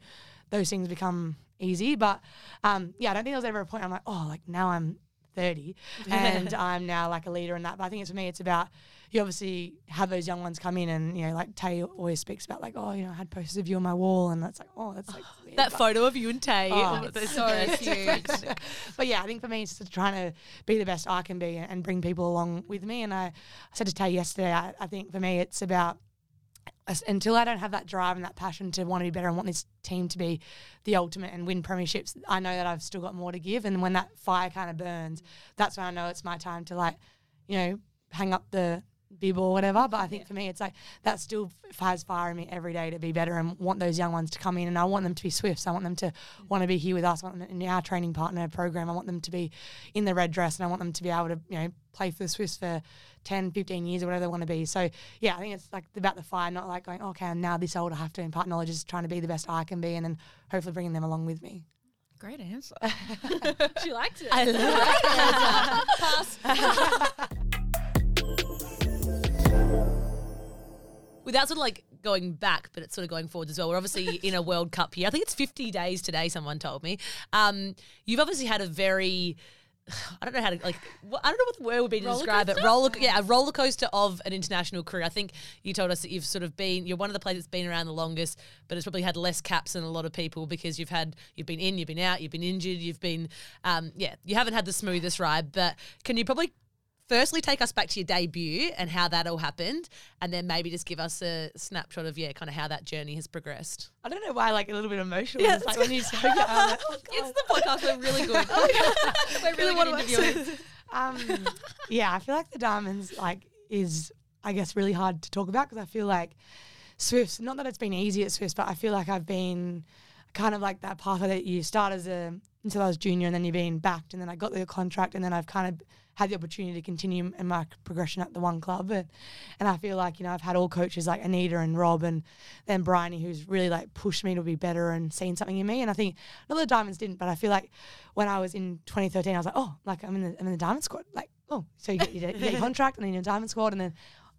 those things become easy. But um, yeah, I don't think there was ever a point I'm like, oh, like now I'm 30 *laughs* and I'm now like a leader in that. But I think it's for me, it's about you obviously have those young ones come in and, you know, like Tay always speaks about like, oh, you know, I had posters of you on my wall and that's like, oh, that's like oh, weird, That photo of you and Tay. Oh, so cute. *laughs* but yeah, I think for me, it's just trying to be the best I can be and and bring people along with me. And I, I said to Tay yesterday, I, I think for me, it's about until I don't have that drive and that passion to want to be better and want this team to be the ultimate and win premierships, I know that I've still got more to give. And when that fire kind of burns, that's when I know it's my time to like, you know, hang up the bib or whatever. But I think for me, it's like that still has fire in me every day to be better and want those young ones to come in. And I want them to be Swifts. I want them to mm. want to be here with us. I want them in our training partner program. I want them to be in the red dress and I want them to be able to, you know, play for the Swifts for 10, 15 years or whatever they want to be. So yeah, I think it's like about the fire, not like going, okay, I'm now this old, I have to impart knowledge, just trying to be the best I can be and then hopefully bringing them along with me. Great answer. *laughs* *laughs* she liked it. I love *laughs* Without sort of like going back, but it's sort of going forwards as well. We're obviously *laughs* in a World Cup year. I think it's 50 days today, someone told me. Um, you've obviously had a very. *sighs* I don't know how to like. I don't know what the word would be to Roller describe it. coaster? Roller, yeah, a roller coaster of an international career. I think you told us that you've sort of been. You're one of the players that's been around the longest, but it's probably had less caps than a lot of people because you've had you've been in, you've been out, you've been injured, you've been, um, yeah, you haven't had the smoothest ride. But can you probably firstly take us back to your debut and how that all happened, and then maybe just give us a snapshot of yeah, kind of how that journey has progressed. I don't know why, like a little bit emotional. Yeah, it's like when you spoke, it, like, *laughs* oh, it's the podcast. We're really good. *laughs* *laughs* We're really good interviewers. um, yeah, I feel like the diamonds like is I guess really hard to talk about because I feel like Swifts. Not that it's been easy at Swifts, but I feel like I've been kind of like that pathway that you start as a until I was junior and then you're being backed and then I got the contract and then I've kind of had the opportunity to continue in my progression at the one club. And, and I feel like you know I've had all coaches like Anita and Rob and then Bryony who's really like pushed me to be better and seen something in me. And I think not that the Diamonds didn't but I feel like when I was in 2013 I was like oh like I'm in the, I'm in the Diamond squad. Like oh so you get, your, you get your *laughs* contract and then you're in Diamond squad and then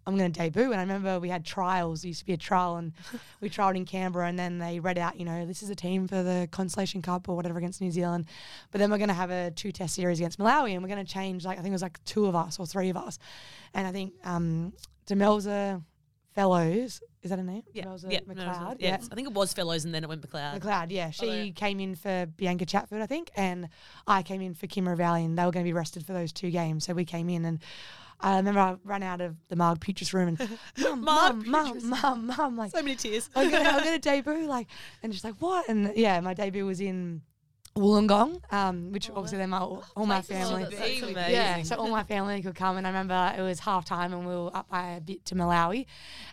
I'm going to debut. And I remember we had trials. There used to be a trial, and *laughs* we trialed in Canberra. And then they read out, you know, this is a team for the Constellation Cup or whatever against New Zealand. But then we're going to have a two test series against Malawi, and we're going to change, like, I think it was like two of us or three of us. And I think um, Demelza Fellowes, is that a name? Demelza yeah, it was- McCloud. yeah, I think it was Fellowes, and then it went McCloud. McCloud, yeah. She yeah. came in for Bianca Chatfield, I think, and I came in for Kim Ravaillion, and they were going to be rested for those two games. So we came in, and I remember I ran out of the Marg Peaches room, and *laughs* mum, Marg mum, mum, mum, mum, like So many tears. I'm gonna, I'm gonna *laughs* debut, like, and she's like, what? And yeah, my debut was in Wollongong, um, which obviously then my all my family. that's so amazing. Yeah, so all my family could come, and I remember it was half time, and we were up by a bit to Malawi,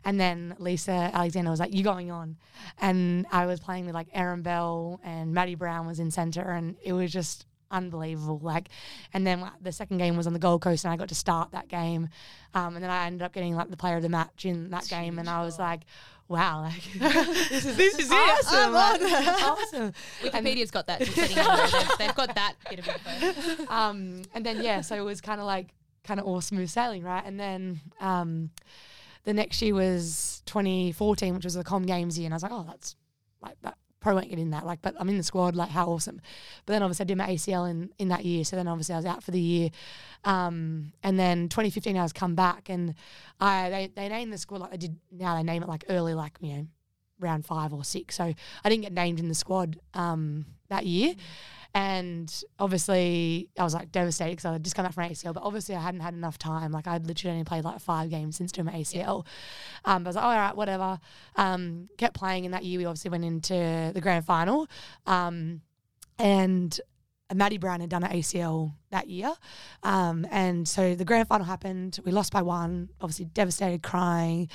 and then Lisa Alexander was like, "You going on?" And I was playing with like Erin Bell and Maddie Browne was in centre, and it was just unbelievable. Like, and then like, the second game was on the Gold Coast, and I got to start that game, um, and then I ended up getting like the player of the match in that game, and I was like, wow, like *laughs* this is *laughs* This is it. awesome, I'm like, *laughs* awesome. Wikipedia's got that. Just letting you know. They've, they've got that bit of info. um, and then yeah, so it was kind of like kind of all smooth sailing, right? And then um, the next year was 2014, which was the Com Games year, and I was like, oh, that's like that. Probably won't get in that, like, but I'm in the squad, like, how awesome. But then obviously I did my ACL in, in that year, so then obviously I was out for the year. Um, and then 2015 I was come back, and I they, they named the squad like they did now. They name it like early, like you know, round five or six. So I didn't get named in the squad um, that year. And obviously, I was like devastated because I had just come back from ACL. But obviously, I hadn't had enough time. Like, I'd literally only played like five games since doing my ACL. Um, but I was like, oh, all right, whatever. Um, kept playing. And that year, we obviously went into the grand final. Um, and Maddie Browne had done an ACL that year. Um, and so the grand final happened. We lost by one, obviously devastated, crying,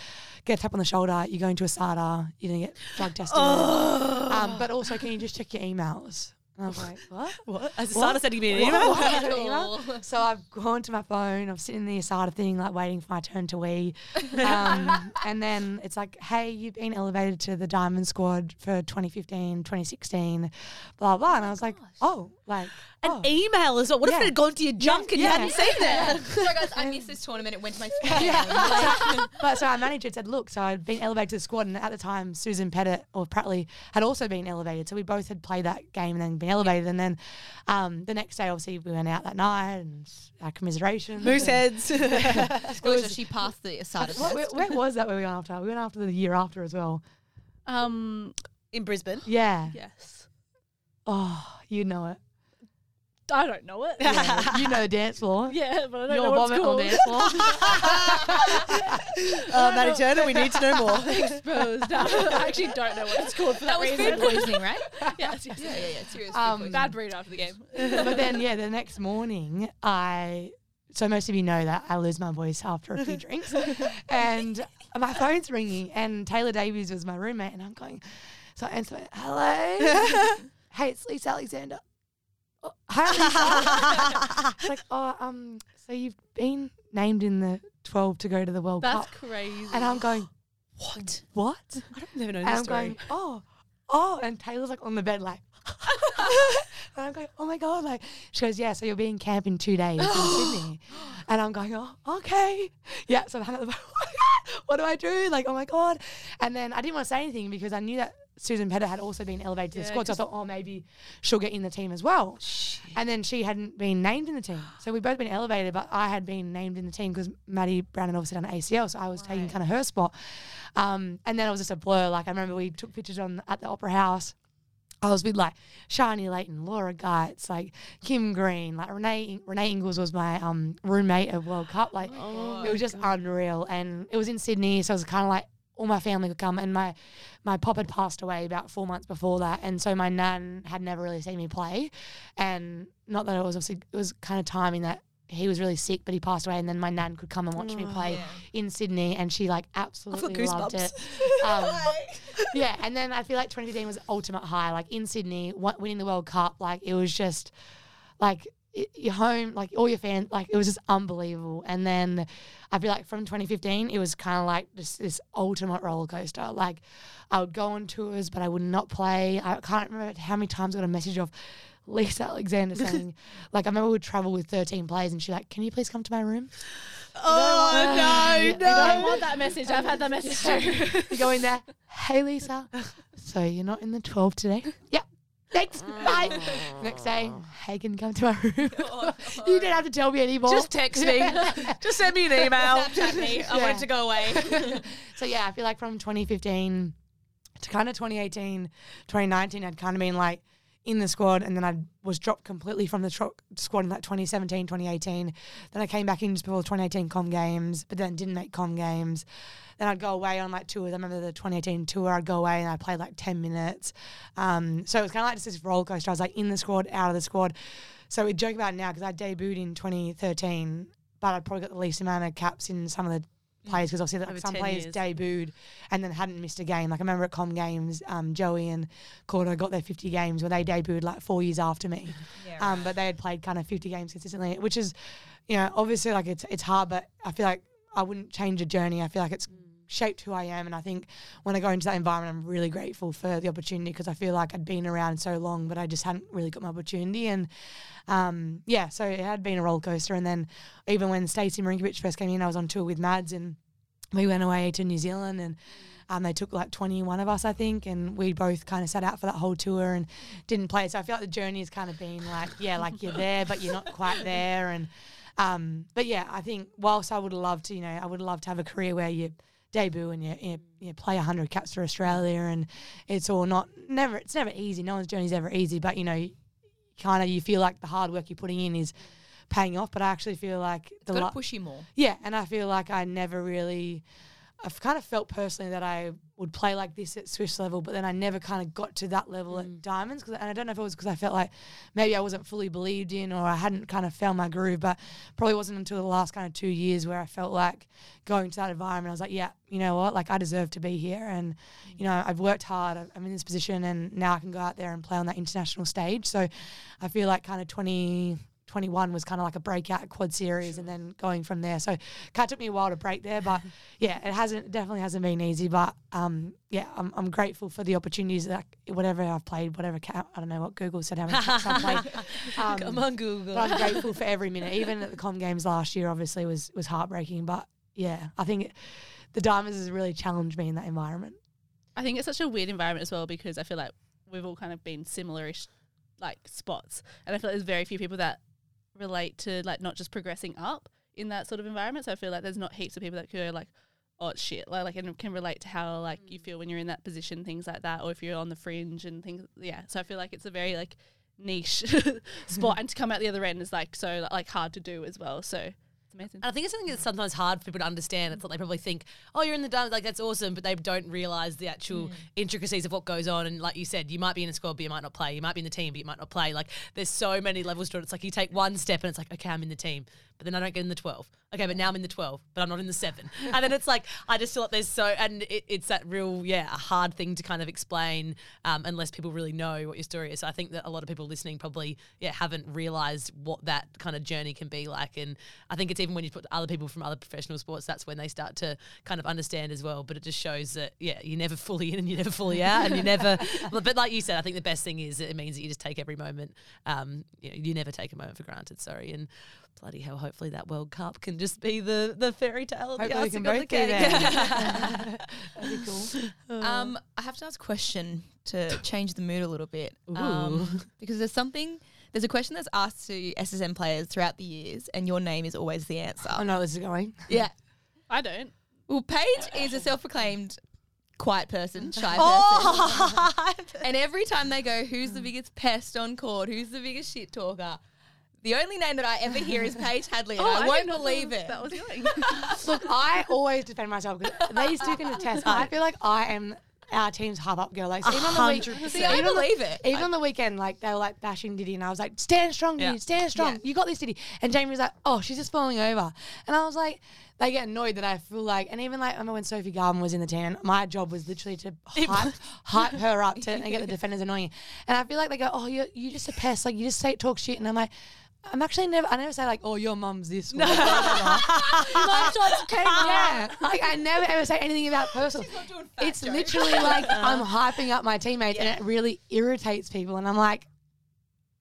get a tap on the shoulder. You go into ASADA, you're going to get drug tested. um, but also, can you just check your emails? And I was like, *laughs* what? What? As a What? starter sending me an email? What? *laughs* So I've gone to my phone. I'm sitting in the SADA thing, like waiting for my turn to wee. *laughs* Um, and then it's like, hey, you've been elevated to the Diamond Squad for 2015, 2016, blah, blah. And I was like, oh, like, An oh. email as well. What if it had gone to your junk and you hadn't seen it? *laughs* Sorry guys, I missed this tournament. It went to my *laughs* spam. *laughs* but so our manager said, look, so I'd been elevated to the squad, and at the time, Susan Pettitt or Pratley had also been elevated. So we both had played that game and then been elevated. And then um, the next day, obviously, we went out that night and our commiserations. Moose and- heads. Disclosure, she passed the ASADA test. where, where was that where we went after? We went after the year after as well. Um, in Brisbane. Yeah. yes. Oh, you know it. I don't know it. Yeah, you know the dance floor. Yeah, but I don't Your know what vomit it's on dance floor. *laughs* Uh, Maddie Turner, we need to know more. *laughs* Exposed. No, I actually don't know what it's called for that, That was reason. food poisoning, right? *laughs* yes, yes. Yeah, yeah, yeah. Serious Um, Bad burrito after the game. but then, yeah, the next morning, I. So most of you know that I lose my voice after a few drinks, and my phone's ringing, and Taylor Davies was my roommate, and I'm going. So I answer, it, hello, hey, it's Lisa Alexander. "Oh, Hi, Lisa. It's like, oh, um, so you've been named in the 12 to go to the World That's Cup, That's crazy. and I'm going, What? what? I don't never know And this I'm story. going, oh, oh, and Taylor's like on the bed, like, *laughs* and I'm going, oh my god, like, she goes, yeah, so you'll be in camp in two days in *gasps* Sydney, and I'm going, oh, okay, yeah. So I hung up the *laughs* phone. what do I do? Like, oh my god, and then I didn't want to say anything because I knew that Susan Pettitt had also been elevated to the Yeah, squad, so I thought, oh, maybe she'll get in the team as well. And then she hadn't been named in the team, so we'd both been elevated, but I had been named in the team because Maddie Browne had obviously done ACL, so I was taking kind of her spot. Um, and then it was just a blur. Like I remember we took pictures on at the Opera House. I was with like Sharni Layton, Laura Geitz, like Kim Green, like Renae Renae Ingles was my um roommate at World Cup. Like it was just unreal, and it was in Sydney, so it was kind of like all my family could come, and my my pop had passed away about four months before that, and so my nan had never really seen me play, and not that it was obviously it was kind of timing that he was really sick, but he passed away, and then my nan could come and watch me play in Sydney, and she like absolutely loved it. *laughs* Um, yeah, and then I feel like 2015 was ultimate high, like in Sydney, winning the World Cup, like it was just like your home, like all your fans, like it was just unbelievable. And then I feel like from 2015, it was kind of like just this ultimate roller coaster. Like I would go on tours, but I would not play. I can't remember how many times I got a message of Lisa Alexander *laughs* saying, like, I remember we would travel with 13 players, and she's like, "Can you please come to my room?" oh, no, no. I don't want that *laughs* message. I've had that message too. *laughs* You go in there, hey Lisa, so you're not in the 12 today? Yep. Thanks. *laughs* Bye. Next day, oh. hey, can you come to my room? *laughs* *laughs* you don't have to tell me anymore. Just text me. Just send me an email. Snapchat me. I want it to go away. so yeah, I feel like from 2015 to kind of 2018, 2019, I'd kind of been like in the squad, and then I was dropped completely from the tro- squad in like 2017, 2018. Then I came back in just before the 2018 Com Games, but then didn't make Com Games. Then I'd go away on like tours. I remember the 2018 tour. I'd go away and I played like 10 minutes. Um, so it was kind of like just this roller coaster. I was like in the squad, out of the squad. So we joke about it now because I debuted in 2013, but I'd probably got the least amount of caps in some of the players because obviously Over some players years. debuted and then hadn't missed a game. Like I remember at Com Games, um, Joey and Cordo got their 50 games where they debuted like four years after me. um, but they had played kind of 50 games consistently, which is, you know, obviously like it's it's hard, but I feel like I wouldn't change a journey. I feel like it's shaped who I am. And I think when I go into that environment, I'm really grateful for the opportunity because I feel like I'd been around so long, but I just hadn't really got my opportunity. And um, yeah, so it had been a roller coaster. And then even when Stacey Marinkovic first came in, I was on tour with Mads and we went away to New Zealand and um, they took like 21 of us, I think, and we both kind of sat out for that whole tour and didn't play. So I feel like the journey has kind of been like, yeah, like you're there, but you're not quite there. And um, but yeah, I think whilst I would loved to, you know, I would love to have a career where you debut and you, you, you play 100 caps for Australia and it's all not never it's never easy. No one's journey's ever easy, but you know, kind of you feel like the hard work you're putting in is paying off. But I actually feel like the Got push you more. yeah, and I feel like I never really, I've kind of felt personally that I would play like this at Swifts level, but then I never kind of got to that level at mm. Diamonds. Cause, and I don't know if it was because I felt like maybe I wasn't fully believed in or I hadn't kind of found my groove, but probably wasn't until the last kind of two years where I felt like going to that environment. I was like, yeah, you know what? Like I deserve to be here. And, you know, I've worked hard. I'm in this position and now I can go out there and play on that international stage. So I feel like kind of 20, 21 was kind of like a breakout quad series and then going from there. So kind of took me a while to break there, but *laughs* yeah, it hasn't definitely hasn't been easy. But um, yeah, I'm, I'm grateful for the opportunities that whatever I've played, whatever ca- I don't know what Google said how many I've played. Um, Come on, Google. but I'm *laughs* grateful for every minute. Even at the Com Games last year, obviously was was heartbreaking. But yeah, I think it, the Diamonds has really challenged me in that environment. I think it's such a weird environment as well because I feel like we've all kind of been similar-ish like spots, and I feel like there's very few people that relate to like not just progressing up in that sort of environment. So I feel like there's not heaps of people that go like, oh shit, like, like and can relate to how like you feel when you're in that position, things like that, or if you're on the fringe and things. Yeah, so I feel like it's a very like niche *laughs* spot, *laughs* and to come out the other end is like so like hard to do as well. So it's amazing. And I think it's something that's sometimes hard for people to understand. It's that they probably think, oh, you're in the diamond, like that's awesome, but they don't realize the actual intricacies of what goes on. And like you said, you might be in a squad, but you might not play. You might be in the team, but you might not play. Like there's so many levels to it. It's like you take one step and it's like, okay, I'm in the team, but then I don't get in the 12. Okay, but now I'm in the 12, but I'm not in the seven. *laughs* and then it's like, I just feel like there's so, and it, it's that real, yeah, a hard thing to kind of explain um, unless people really know what your story is. So I think that a lot of people listening probably, yeah, haven't realized what that kind of journey can be like. And I think it's even when you put other people from other professional sports, that's when they start to kind of understand as well. But it just shows that, yeah, you're never fully in and you're never fully out. And you never, *laughs* but, but like you said, I think the best thing is that it means that you just take every moment. Um, you, know, you never take a moment for granted. Sorry. And bloody hell, hopefully that World Cup can just be the, the fairy tale of the Hopefully we can icing on both the cake. there. *laughs* That'd be cool. *laughs* Um, I have to ask a question to *coughs* change the mood a little bit. Um, because there's something, there's a question that's asked to SSN players throughout the years, and your name is always the answer. I know this is going. Yeah. *laughs* I don't. Well, Paige is a self-proclaimed quiet person, shy *laughs* oh. person. Oh, And every time they go, who's the biggest pest on court? Who's the biggest shit talker? The only name that I ever hear is Paige Hadley, and Oh, I, I won't believe it. That was going. *laughs* Look, I always defend myself because these two can attest. I feel like I am our team's hub up girl. Like so even on the week, See, I even on the- believe it. Even on the weekend, like they were like bashing Diddy, and I was like, "Stand strong, Yeah. Diddy, stand strong. Yeah. You got this, Diddy." And Jamie was like, "Oh, she's just falling over," and I was like, they get annoyed that I feel like, and even like I remember when Sophie Garbin was in the team, my job was literally to hype, hype her up to and *laughs* get the defenders annoying, and I feel like they go, "Oh, you you just a pest. Like you just say talk shit," and I'm like. I'm actually never. I never say like, "Oh, your mum's this." *laughs* No, yeah, like I never ever say anything about personal. It's literally like *laughs* I'm hyping up my teammates, and it really irritates people. And I'm like,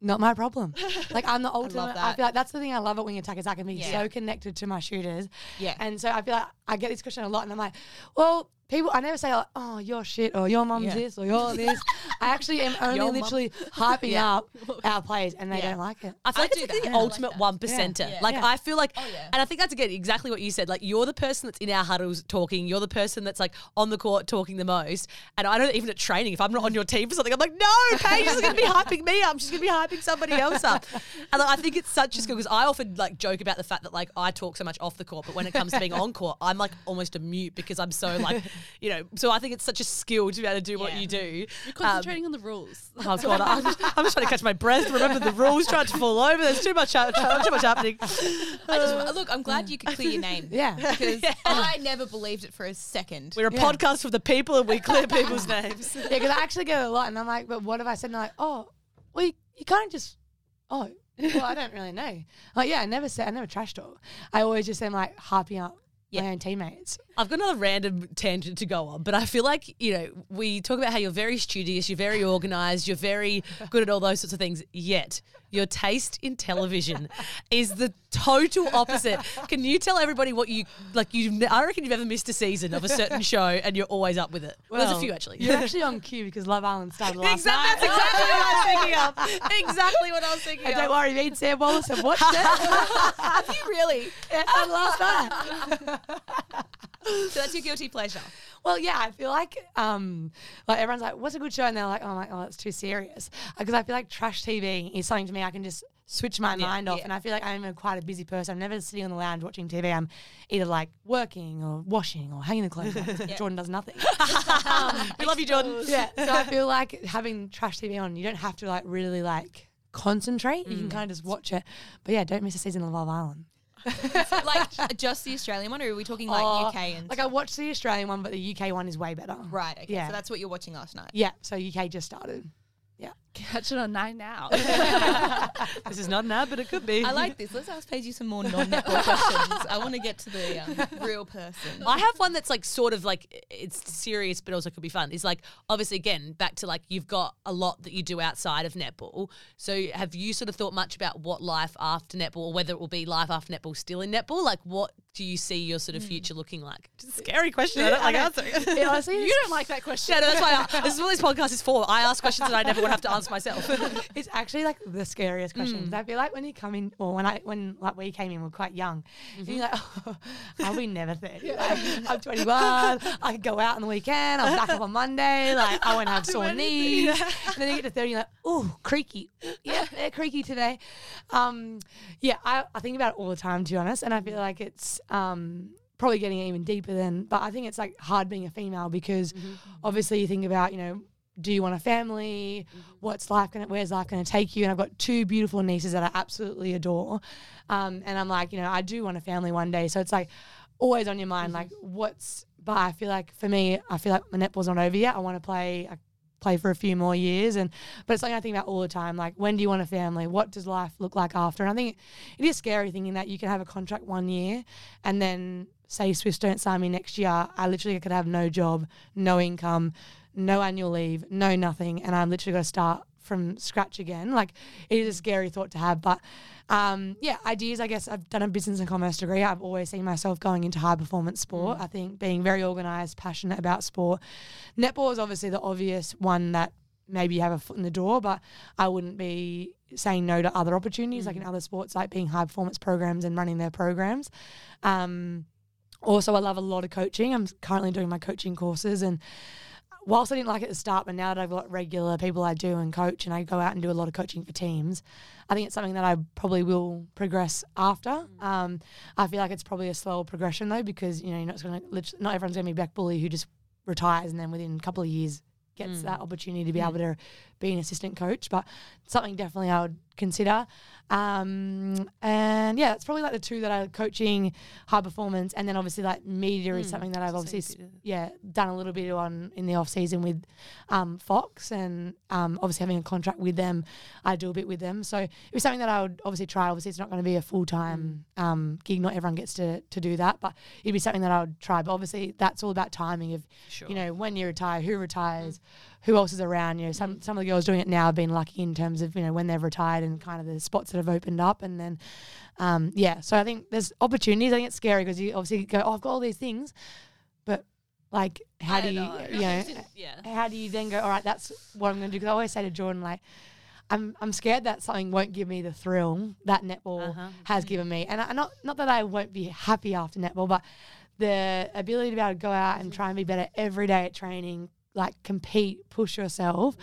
not my problem. *laughs* Like I'm the ultimate. I, that. feel like that's the thing I love at wing attackers. I can be Yeah. so connected to my shooters. Yeah. And so I feel like I get this question a lot, and I'm like, well. People, I never say like, "Oh, you're shit," or "Your mum's Yeah. this," or "You're *laughs* this." I actually am only Your mum. literally *laughs* hyping Yeah. *laughs* up our plays, and they Yeah. don't like it. I feel I like it's do like that. the I like ultimate that. one percenter. Yeah. Like Yeah. I feel like, Oh, yeah. and I think that's again exactly what you said. Like you're the person that's in our huddles talking. You're the person that's like on the court talking the most. And I don't even at training if I'm not on your team for something, I'm like, no, Paige is going to be hyping me up. She's going to be hyping somebody else up. And like, I think it's such a skill because I often like joke about the fact that like I talk so much off the court, but when it comes to being on court, I'm like almost a mute because I'm so like, you know. So I think it's such a skill to be able to do what you do. You're Um, concentrating on the rules. Oh God, I'm just, I'm just trying to catch my breath. Remember the rules, trying to fall over. There's too much, hap- too much happening. I just look. I'm glad you could clear your name. Yeah. *laughs* because I never believed it for a second. We're a Yeah. podcast for the people, and we clear *laughs* people's names. Yeah, because I actually get it a lot, and I'm like, but what have I said? And they're like, oh, well, you, you can't just, oh, well, I don't really know. Like, yeah, I never said, I never trash talk. I always just am like harping up Yeah. my own teammates. I've got another random tangent to go on, but I feel like, you know, we talk about how you're very studious, you're very organized, you're very *laughs* good at all those sorts of things, yet your taste in television is the total opposite. Can you tell everybody what you like? You, I reckon you've ever missed a season of a certain show and you're always up with it. Well, There's a few actually. You're actually on cue because Love Island started last Exactly, night. that's exactly what I was thinking of. *laughs* Exactly what I was thinking And of. don't worry, me and Sam Wallace have watched it. *laughs* Have you really? started last night. *laughs* *laughs* So that's your guilty pleasure. Well, yeah, I feel like um, like everyone's like, "What's a good show?" And they're like, "Oh my, oh, it's too serious." Uh, because I feel like trash TV is something to me I can just switch my mind off, and I feel like I'm a, quite a busy person. I'm never sitting on the lounge watching TV. I'm either like working or washing or hanging the clothes. up. *laughs* Jordan does nothing. *laughs* Um, we love you, Jordan. yeah, so I feel like having trash TV on, you don't have to like really like concentrate. You can mm. kind of just watch it. But yeah, don't miss a season of Love Island. *laughs* like just the Australian one, or are we talking like Oh, UK and Like I watched the Australian one, but the UK one is way better. right? Okay, Yeah. so that's what you're watching last night. Yeah, so UK just started. Catch it on nine now. *laughs* This is not an ad, but it could be. I like this. Let's ask Paige you some more non-netball questions. I want to get to the um, real person. I have one that's like sort of like it's serious, but also could be fun. It's like obviously again back to like you've got a lot that you do outside of netball. So have you sort of thought much about what life after netball, or whether it will be life after netball still in netball? Like what do you see your sort of future looking like? It's a scary question. I don't like answering. Yeah, *laughs* you don't like that question. *laughs* Yeah, no, that's why I, this is what this podcast is for. I ask questions that I never would have to answer myself. *laughs* it's actually like the scariest question. Mm. I feel like when you come in, or when I when like we came in, we are quite young. And you're like, oh, I'll be never thirty. Like, I'm 21. I can go out on the weekend. I'm back up on Monday. Like I won't have *laughs* sore knees. and then you get to 30, you're like, oh, creaky. Yeah, they're creaky today. Um, yeah, I, I think about it all the time, to be honest. And I feel like it's um, probably getting even deeper than. But I think it's like hard being a female because obviously you think about you know do you want a family? What's life gonna? Where's life gonna take you? And I've got two beautiful nieces that I absolutely adore, um, and I'm like, you know, I do want a family one day. So it's like always on your mind, like what's. But I feel like for me, I feel like my netball's not over yet. I want to play. I play for a few more years, and but it's something I think about all the time. Like, when do you want a family? What does life look like after? And I think it is scary thinking that you can have a contract one year, and then say Swifts don't sign me next year. I literally could have no job, no income no annual leave, no nothing, and I'm literally going to start from scratch again. Like it is a scary thought to have, but um, yeah, ideas. I guess I've done a business and commerce degree. I've always seen myself going into high performance sport. I think being very organized, passionate about sport. Netball is obviously the obvious one that maybe you have a foot in the door, but I wouldn't be saying no to other opportunities like in other sports, like being high performance programs and running their programs. Um, also, I love a lot of coaching. I'm currently doing my coaching courses and whilst I didn't like it at the start, but now that I've got regular people I do and coach, and I go out and do a lot of coaching for teams, I think it's something that I probably will progress after. Mm. Um, I feel like it's probably a slower progression though, because you know you're not going to not everyone's going to be Bec Bulley who just retires and then within a couple of years gets that mm. opportunity to be mm. able to be an assistant coach. But something definitely I would consider. Um, and yeah, it's probably like the two that are coaching, high performance, and then obviously like media is something that I've obviously yeah done a little bit on in the off season with um, Fox, and um, obviously having a contract with them, I do a bit with them. So it was something that I would obviously try. Obviously, it's not going to be a full time um, gig. Not everyone gets to to do that, but it'd be something that I would try. But obviously, that's all about timing of you know when you retire, who retires, who else is around. You know, some some of the girls doing it now have been lucky in terms of you know when they've retired and kind of the spots that have opened up, and then um, yeah. So I think there's opportunities. I think it's scary because you obviously go, oh, I've got all these things, but like how do you *laughs* you know yeah. how do you then go all right that's what i'm going to do because i always say to jordan like I'm, I'm scared that something won't give me the thrill that netball Uh-huh. has given me and I, not not that i won't be happy after netball but the ability to be able to go out and try and be better every day at training like compete push yourself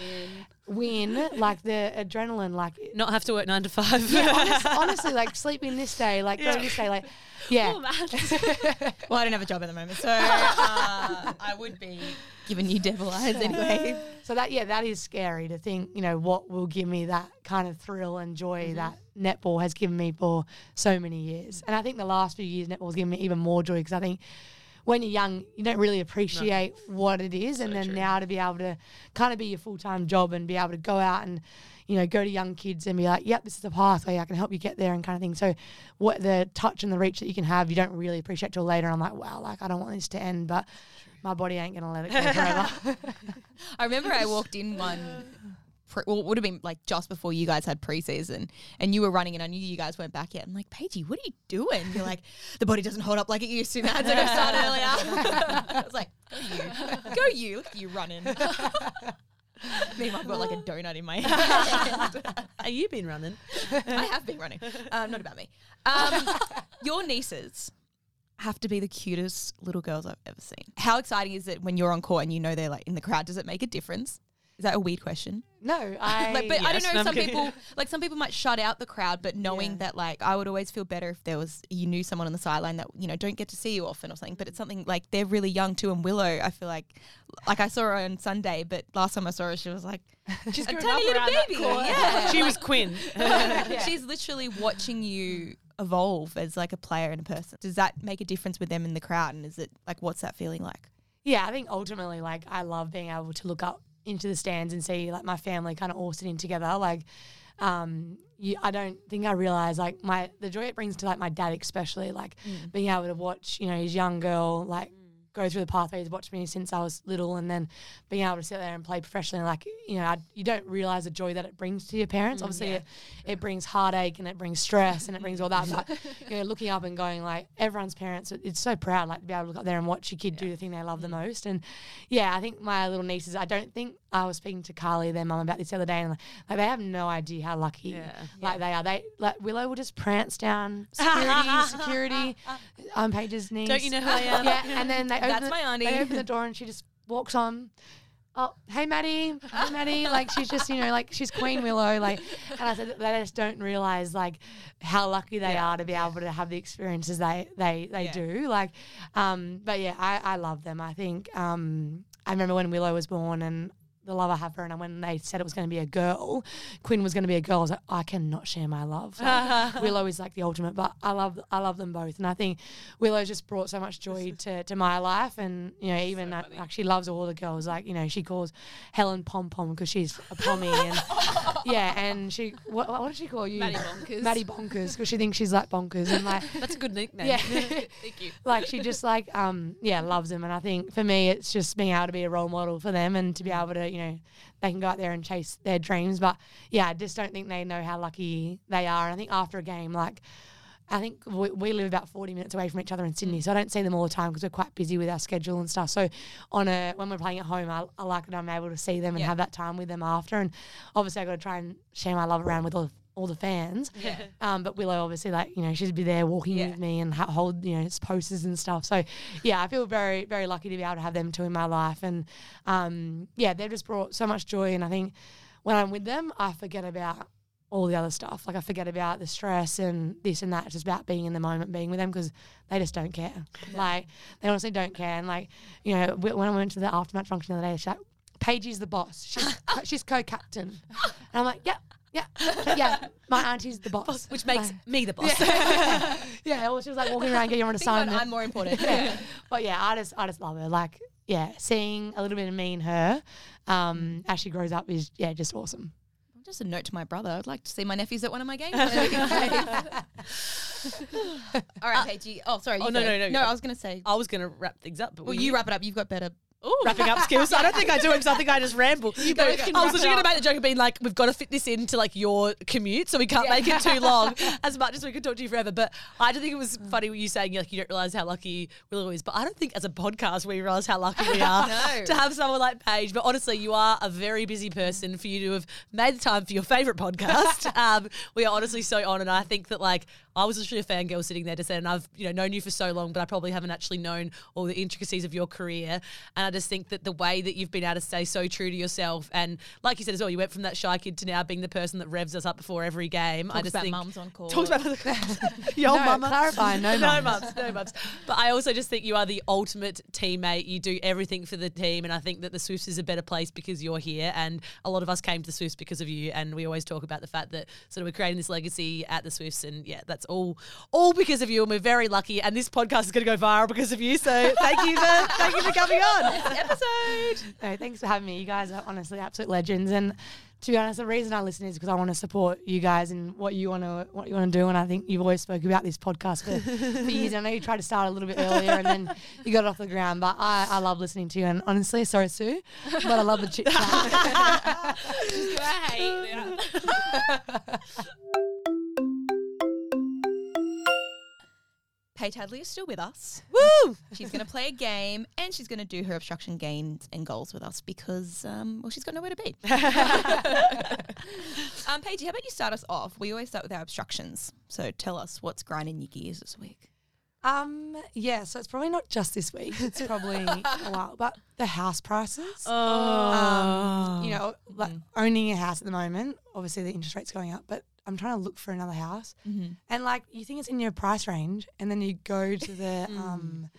win like the adrenaline like Not have to work nine to five. yeah, *laughs* honest, honestly like sleeping this day like go this day like yeah Oh. *laughs* Well, I don't have a job at the moment, so *laughs* uh, I would be giving you devil eyes anyway. So that yeah, that is scary to think, you know, what will give me that kind of thrill and joy that netball has given me for so many years. And I think the last few years netball has given me even more joy because I think when you're young, you don't really appreciate what it is, and then now to be able to kind of be your full time job and be able to go out and you know go to young kids and be like, yep, this is a pathway, I can help you get there, and kind of thing. So what the touch and the reach that you can have, you don't really appreciate till later. I'm like, wow, like I don't want this to end, but my body ain't gonna let it go *laughs* forever. *laughs* I remember I walked in one. *laughs* Pre- well, it would have been like just before you guys had preseason, and you were running, and I knew you guys weren't back yet. I'm like, Paigey, what are you doing? You're like, *laughs* the body doesn't hold up like it used to. Now, so I start earlier. *laughs* I was like, go you, go you, look at you running. *laughs* Meanwhile, I've got like a donut in my hand. Are you been running? I have been running. Um, not about me. Um, your nieces have to be the cutest little girls I've ever seen. How exciting is it when you're on court and you know they're like in the crowd? Does it make a difference? Is that a weird question? no, I. *laughs* Like, but I don't know. no, Some I'm kidding. people, like some people, might shut out the crowd, but knowing Yeah. that, like, I would always feel better if there was you knew someone on the sideline that you know don't get to see you often or something. But it's something like they're really young too. And Willow, I feel like, like I saw her on Sunday, but last time I saw her, she was like *laughs* She's a grown tiny up little around that baby. court. Yeah, *laughs* She was Quinn. She's literally watching you evolve as like a player and a person. Does that make a difference with them in the crowd? And is it like, what's that feeling like? Yeah, I think ultimately, like, I love being able to look up into the stands and see like my family kind of all sitting together. Like, um, you, I don't think I realize like my the joy it brings to like my dad, especially like being able to watch, you know, his young girl like go through the pathways, he's watched me since I was little, and then being able to sit there and play professionally. Like, you know, I, you don't realize the joy that it brings to your parents. Mm, Obviously, it, it brings heartache and it brings stress and it brings all that. But *laughs* you know, looking up and going like everyone's parents, it- it's so proud like to be able to look up there and watch your kid do the thing they love the mm. most. And yeah, I think my little nieces. I don't think I was speaking to Carly, their mum, about this the other day, and like, like they have no idea how lucky Yeah. like they are. They like Willow will just prance down security, security on Paige's knees. Don't you know who I am? Yeah, and then they That's the, my auntie. They open the door and she just walks on. Oh, hey Maddie, hey Maddie. *laughs* Like she's just, you know, like she's Queen Willow. Like, and I said they just don't realize like how lucky they are to be able to have the experiences they they they Yeah. do. Like, um, but yeah, I I love them. I think um, I remember when Willow was born and. The love I have for her, and when they said it was going to be a girl, Quinn was going to be a girl. I was like, I cannot share my love. Like, *laughs* Willow is like the ultimate, but I love I love them both, and I think Willow just brought so much joy to, to my life, and you know even that, like she loves all the girls. Like you know she calls Helen Pom Pom because she's a pommy, and *laughs* yeah, and she what, what does she call you? Maddie Bonkers. Maddie Bonkers because she thinks she's like bonkers, and like *laughs* That's a good nickname. yeah, Thank you. like she just like um yeah loves them, and I think for me it's just being able to be a role model for them and to be able to you know they can go out there and chase their dreams, but yeah, I just don't think they know how lucky they are. And I think after a game like. I think we, we live about 40 minutes away from each other in Sydney, mm. so I don't see them all the time because we're quite busy with our schedule and stuff. So, on a when we're playing at home, I, I like that I'm able to see them and Yeah. have that time with them after. And obviously, I got to try and share my love around with all, all the fans. Yeah. *laughs* Um, but Willow, obviously, like you know, she'd be there walking Yeah. with me and ha- hold you know posters and stuff. So, yeah, I feel very very lucky to be able to have them too in my life. And um, yeah, they've just brought so much joy. And I think when I'm with them, I forget about all the other stuff. Like I forget about the stress and this and that. It's just about being in the moment, being with them because they just don't care. Like they honestly don't care. And like you know, wh- when I went to the aftermatch function the other day, she's like, "Paigey's the boss. She's *laughs* co- she's co-captain." And I'm like, "Yep." Yeah, yeah. *laughs* yeah. My auntie's the boss, Which makes Like- me the boss. yeah. *laughs* Well, she was like walking around getting on an Think about it, assignment. I'm more important. yeah. *laughs* But yeah, I just I just love her. Like yeah, seeing a little bit of me in her um, as she grows up is yeah just awesome. Just a note to my brother. I'd like to see my nephews at one of my games. All right, Paigey. Oh, sorry. Oh, you no, no, no, No. I was going to say. I was going to wrap things up, but Well, will you wrap it up. You've got better. Wrapping up skills. I don't think I do because I think I just ramble. You both can I was literally going to make the joke of being like, we've got to fit this into like your commute, so we can't make it too long *laughs* as much as we could talk to you forever. But I just think it was funny what you saying like you don't realize how lucky Willow is. But I don't think as a podcast we realize how lucky we *laughs* are No. to have someone like Paige. But honestly, you are a very busy person for you to have made the time for your favorite podcast. *laughs* um, we are honestly so honoured. I think that like I was literally a fangirl sitting there to say, and I've you know known you for so long, but I probably haven't actually known all the intricacies of your career. And I just think that the way that you've been able to stay so true to yourself, and like you said as well, you went from that shy kid to now being the person that revs us up before every game. I just about think mums on call. talks about *laughs* *laughs* your No, mama. clarify, no *laughs* no mums. mums, no mums. But I also just think you are the ultimate teammate. You do everything for the team, and I think that the Swifts is a better place because you're here. And a lot of us came to the Swifts because of you, and we always talk about the fact that sort of we're creating this legacy at the Swifts, and yeah, that's that's all all because of you, and we're very lucky. And this podcast is going to go viral because of you. So thank you for thank you for coming on. episode. No, thanks for having me. You guys are honestly absolute legends. And to be honest, the reason I listen is because I want to support you guys and what you want to what you want to do. And I think you've always spoke about this podcast for, for years. I know you tried to start a little bit earlier and then you got it off the ground. But I, I love listening to you. And honestly, sorry Sue, but I love the chit chat. *laughs* *laughs* *laughs* Paige Hadley is still with us. Woo! She's going to play a game and she's going to do her obstruction gains and goals with us because, um, well, she's got nowhere to be. *laughs* *laughs* um, Paige, how about you start us off? We always start with our obstructions. So tell us what's grinding your gears this week. um, yeah, so it's probably not just this week. It's probably a while. But the house prices. Oh, um, you know, like owning a house at the moment, obviously the interest rate's going up, but I'm trying to look for another house. And like you think it's in your price range and then you go to the *laughs* um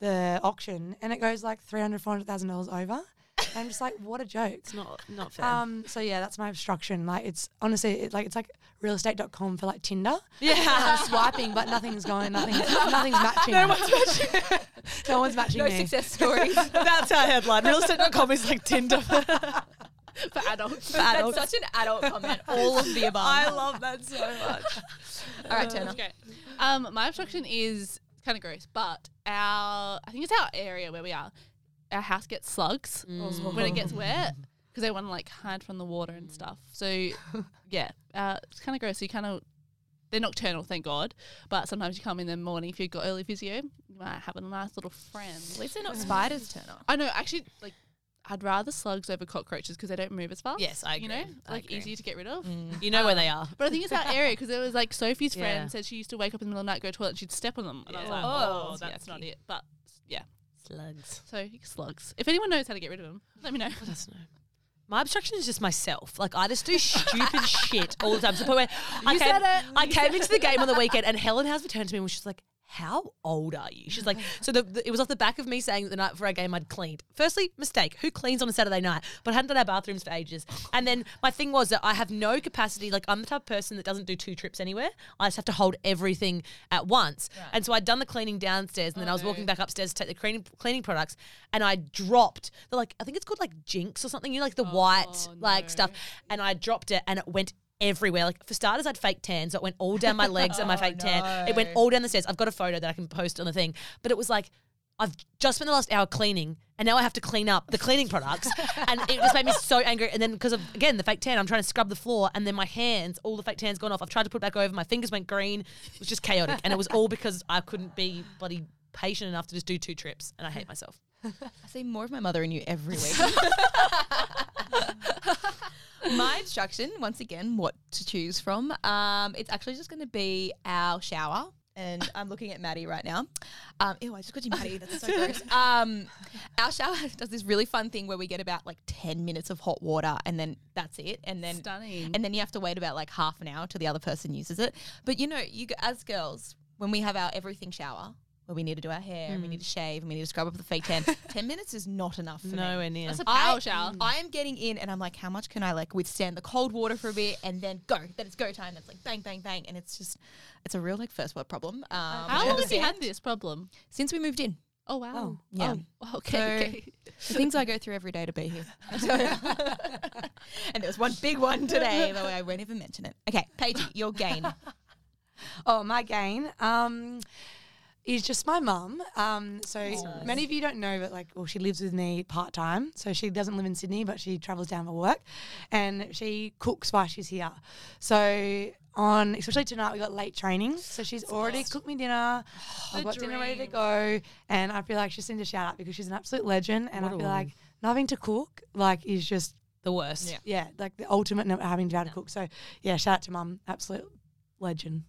the auction and it goes like 300 400,000 dollars over. And I'm just like what a joke. it's not not fair. Um so yeah, that's my obstruction. Like it's honestly it, like it's like realestate.com for like Tinder. yeah. *laughs* I'm swiping but nothing's going nothing's nothing's *laughs* matching. No one's matching. no one's matching No me. success stories. That's our headline. Realestate.com is like Tinder for, *laughs* For adults. That's such an adult *laughs* comment. All of the above. I love that so *laughs* much. All right, Turner. Okay. Um, my obstruction is kind of gross, but our I think it's our area where we are. Our house gets slugs when it gets wet because they want to like hide from the water and stuff. So yeah, uh, it's kind of gross. So You kind of they're nocturnal, thank God. But sometimes you come in the morning if you've got early physio, you might have a nice little friend. At least they're not spiders, Turner. I know, actually, like I'd rather slugs over cockroaches because they don't move as fast. Yes, I agree. You know. I like agree. easier to get rid of. Mm. Mm. You know where they are. But I think it's our area because it was like Sophie's Yeah. friend said she used to wake up in the middle of the night, go to the toilet, and she'd step on them. And I was like, Oh, oh, it's that's not it. But yeah, Slugs. so slugs. If anyone knows how to get rid of them, let me know. Let us know. My obstruction is just myself. Like I just do stupid *laughs* shit all the time. To the point where I came, said it. I came into the game on the weekend and Helen has returned to me and she's like, how old are you? She's like, *laughs* so the, the- it was off the back of me saying that the night before our game I'd cleaned. Firstly, mistake. Who cleans on a Saturday night? But I hadn't done our bathrooms for ages. And then my thing was that I have no capacity. Like I'm the type of person that doesn't do two trips anywhere. I just have to hold everything at once. And so I'd done the cleaning downstairs and then oh, I was walking back upstairs to take the cleaning cleaning products and I dropped the like I think it's called like Jinx or something. You know, like the oh, white like stuff. And I dropped it and it went everywhere. Like for starters, I had fake tan, so it went all down my *laughs* legs and my fake tan. It went all down the stairs. I've got a photo that I can post on the thing. But it was like I've just spent the last hour cleaning, and now I have to clean up the cleaning products, *laughs* and it just made me so angry. And then because of again the fake tan, I'm trying to scrub the floor, and then my hands, all the fake tan's gone off. I've tried to put it back over. My fingers went green. It was just chaotic, and it was all because I couldn't be bloody patient enough to just do two trips, and I hate myself. *laughs* I see more of my mother in you every week. *laughs* *laughs* my instruction, once again, what to choose from. Um, it's actually just going to be our shower. And I'm looking at Maddie right now. Um, ew, I just got you, Maddie. That's so gross. Um, our shower does this really fun thing where we get about like 10 minutes of hot water and then that's it. And then Stunning. and then you have to wait about like half an hour till the other person uses it. But you know, you as girls, when we have our everything shower, where we need to do our hair, and we need to shave, and we need to scrub up the fake tan, *laughs* ten minutes is not enough for me. Nowhere near. That's a power I, shower. I am getting in, and I'm like, how much can I like withstand the cold water for a bit, and then go? Then it's go time. That's like bang, bang, bang, and it's just, it's a real like first world problem. Um, How long have you had this problem? Since we moved in, Oh wow. yeah. Oh, *laughs* okay. So- okay. the things I go through every day to be here. *laughs* and there was one big one today, though I won't even mention it. Okay, Paige, your gain. Oh, my gain um, is just my mum. Um, so many of you don't know, but like, well, she lives with me part time. So she doesn't live in Sydney, but she travels down for work, and she cooks while she's here. So on, especially tonight, we got late training. So she's already cooked me dinner. I've got dinner ready to go, and I feel like she's in to shout out because she's an absolute legend. And I feel like not having to cook like is just The worst. yeah, yeah like the ultimate not having to be able to cook. So yeah, shout out to mum, absolute legend.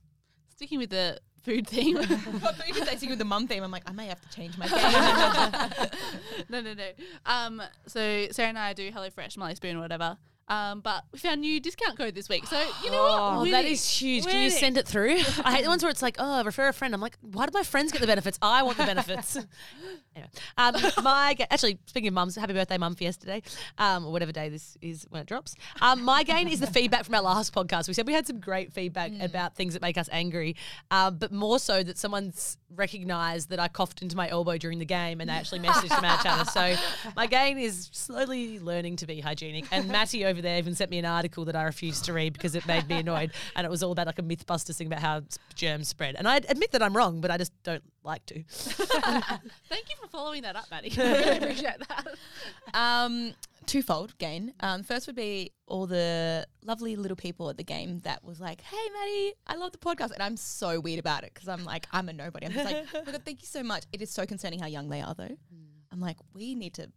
Sticking with the food theme. *laughs* I thought you were saying with the mum theme. I'm like, I may have to change my game. *laughs* *laughs* no, no, no. Um, so Sarah and I do HelloFresh, Marley Spoon, whatever. Um, but we found new discount code this week. So you know Oh, what? that is huge. Can you send it through? *laughs* I hate the ones where it's like, oh, refer a friend. I'm like, why do my friends get the benefits? I want the benefits. *laughs* *laughs* anyway, um, my ga- actually speaking of mums, happy birthday, mum, for yesterday, um, or whatever day this is when it drops. Um, my gain is the feedback from our last podcast. We said we had some great feedback about things that make us angry, um, but more so that someone's recognised that I coughed into my elbow during the game and they actually messaged from our chatter. So my game is slowly learning to be hygienic. And Matty over there even sent me an article that I refused to read because it made me annoyed. And it was all about like a MythBusters thing about how germs spread. And I admit that I'm wrong, but I just don't like to. *laughs* Thank you for following that up, Maddie. *laughs* I really appreciate that. Um, twofold gain. Um, first would be all the lovely little people at the game that was like, "Hey, Maddie, I love the podcast," and I'm so weird about it because I'm like, I'm a nobody. I'm just like, oh my God, thank you so much. It is so concerning how young they are, though. I'm like, we need to.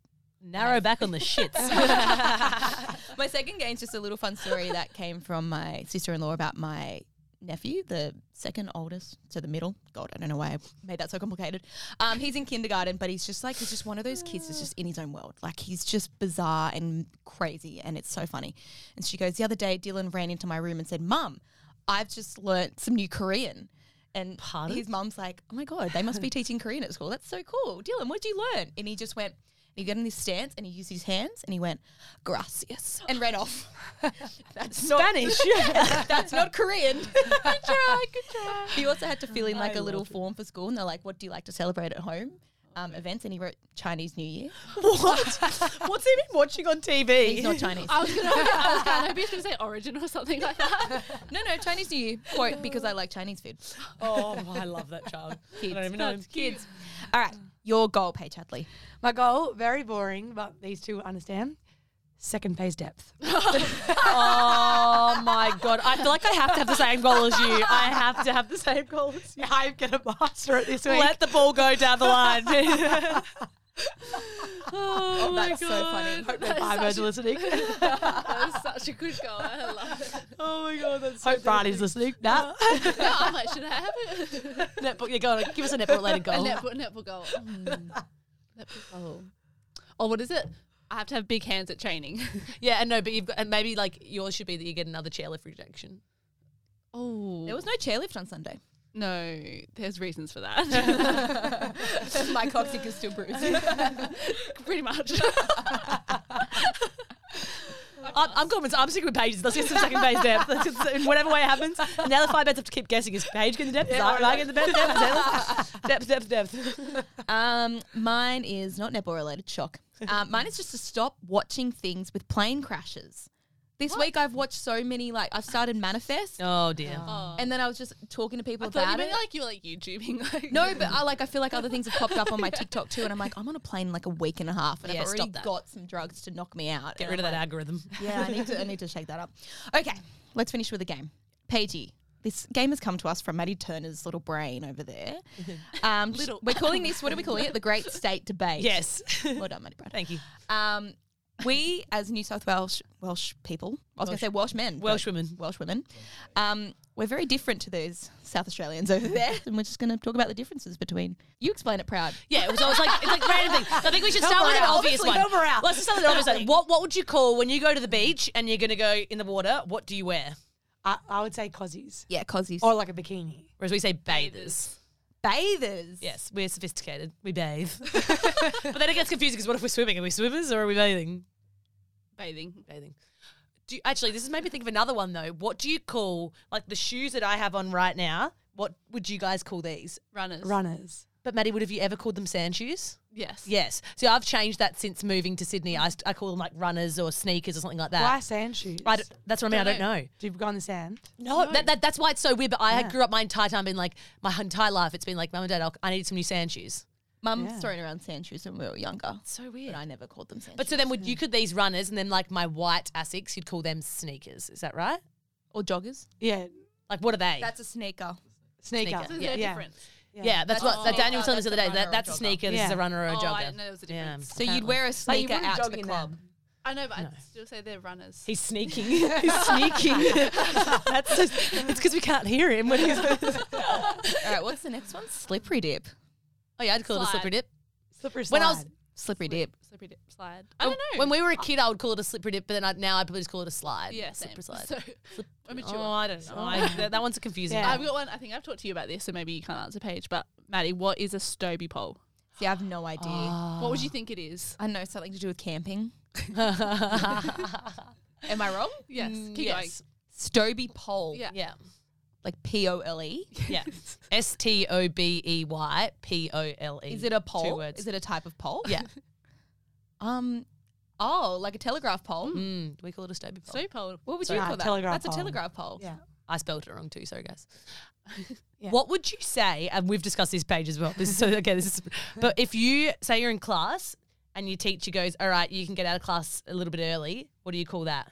Narrow back on the *laughs* shits. *laughs* my second gain is just a little fun story that came from my sister-in-law about my nephew, the second oldest, so the middle. God, I don't know why I made that so complicated. Um, he's in kindergarten, but he's just like he's just one of those kids that's just in his own world. Like he's just bizarre and crazy, and it's so funny. And she goes, the other day, Dylan ran into my room and said, "Mum, I've just learnt some new Korean." And Pardon? his mum's like, "Oh my god, they must be teaching Korean at school. That's so cool, Dylan. What did you learn?" And he just went. He got in this stance and he used his hands and he went, gracias, and ran off. *laughs* That's not, Spanish. *laughs* that's not Korean. *laughs* good try, good try. He also had to fill in like I a little it. form for school and they're like, what do you like to celebrate at home? Um, events and he wrote Chinese New Year. what? What's he been watching on TV? He's not Chinese. I was gonna, I was gonna, maybe he was gonna say origin or something like that. no, no, Chinese New Year. Quote, because I like Chinese food. Oh, I love that child. I don't even know. Kids. All right, your goal, Paige Hadley. My goal, very boring, but these two understand. Second phase depth. *laughs* *laughs* Oh my god! I feel like I have to have the same goal as you. I have to have the same goal as you. I'm gonna master it this week. Let the ball go down the line. *laughs* oh my That's god! so funny. Hope birds are listening. that was *laughs* such a good goal. I love it. Oh my god! That's so Hope Barney's listening. Nah. no, I'm like, should I have it? *laughs* netball. Yeah, go on. Give us a netball related A goal. *laughs* netball, netball goal. Mm. netball goal. Oh, what is it? I have to have big hands at training. Yeah, and no, but you've got and maybe like yours should be that you get another chairlift rejection. oh, There was no chairlift on Sunday. No. There's reasons for that. *laughs* My coccyx is still bruised. *laughs* Pretty much. *laughs* I'm, I'm confident. I'm sticking with Paige's. Let's get some second phase depth. Let's get, in whatever way it happens. And now the other five bets have to keep guessing. Is Paige getting the depth? Is I, am I getting the depth? Depth, depth, depth, depth. Um, mine is not netball related. Shock. Um, mine is just to stop watching things with plane crashes. This week I've watched so many. Like I've started Manifest, Oh dear. Oh. and then I was just talking to people I thought you about it. like you were like YouTubing. Like no, but I like I feel like other things have popped up on my TikTok too, and I'm like I'm on a plane in like a week and a half, and Yeah, I've already got some drugs to knock me out. Get rid of that like, algorithm. *laughs* Yeah, I need to I need to shake that up. Okay, let's finish with a game. Paigey, this game has come to us from Maddie Turner's little brain over there. *laughs* Um, Little. We're calling this. What are we calling it? The Great State Debate. Yes. Well done, Maddie Brad. Thank you. Um, we as New South Wales Welsh people, I was going to say Welsh men, Welsh women. Welsh women, um, we're very different to those South Australians over there, *laughs* and we're just going to talk about the differences between. You explain it, proud. Yeah, it was always like it's like random thing. I think we should start with an out. obvious Obviously, one. help her out. Let's just start with an obvious one. What what would you call when you go to the beach and you're gonna go in the water? What do you wear? I, I would say cozies. Yeah, cosies. Or like a bikini. Whereas we say, bathers. Bathers. Yes, we're sophisticated. We bathe. *laughs* but then it gets confusing because what if we're swimming? Are we swimmers or are we bathing? bathing. Bathing. Do you, actually, this has made me think of another one though. What do you call like the shoes that I have on right now? What would you guys call these? Runners. Runners. But Maddie, would have you ever called them sand shoes? Yes. Yes. See, I've changed that since moving to Sydney. I, I call them like runners or sneakers or something like that. Why sand shoes? I d- that's what I mean. I Don't don't know. Do you go in the sand? No, That, that, that's why it's so weird. But I Yeah. grew up my entire time being like, my entire life, it's been like, mum and dad, I'll, I need some new sand shoes. Mum's Yeah. throwing around sand shoes when we were younger, So weird. but I never called them sand But so then would you could these runners and then like my white Asics, you'd call them sneakers. Is that right? or joggers. Yeah. Like what are they? That's a sneaker. Sneaker. Sneaker. So Yeah. they're Yeah. Different. yeah, that's, That's what that Daniel was sneaker, telling us the other day. that's a That, that's a a sneaker. This is Yeah. a runner or a Oh, I jogger. didn't know there was a Yeah. difference. So you'd apparently. wear a Like, you sneaker wouldn't out to jog the in club. them. I know, but I'd still say they're runners. He's *laughs* sneaking. he's sneaking. *laughs* that's just, it's because we can't hear him when he's. All right, what's the next one? Slippery dip. Oh yeah, I'd call it a Slide. slippery dip. Slippery When I was- slide. Slippery dip. Slippery dip slide. I don't know. When we were a kid, I would call it a slippery dip, but then I, now I probably just call it a slide. yeah, slippery same. slide. So *laughs* I'm oh, I don't know. I, that, that one's a confusing. Yeah. I've got one. I think I've talked to you about this, so maybe you can't answer, Paige. But Maddie, what is a Stobie pole? See, I have no idea. What would you think it is? I know something to do with camping. *laughs* *laughs* Am I wrong? Yes. Mm, Keep yes. Stobie pole. Yeah. Yeah. Like P O L E. Yeah. S T O B E Y P O L E. Is it a pole? Two pole? words. Is it a type of pole? Yeah. Um. Oh, like a telegraph pole. Mm, we call it a Stobie pole. Stobie pole. What would Sorry, you call that? telegraph That's pole. a telegraph pole. Yeah. I spelled it wrong too. Sorry, guys. *laughs* Yeah. What would you say? And we've discussed this Paige as well. This is so okay. This is, *laughs* but if you say you're in class and your teacher goes, "All right, you can get out of class a little bit early," what do you call that?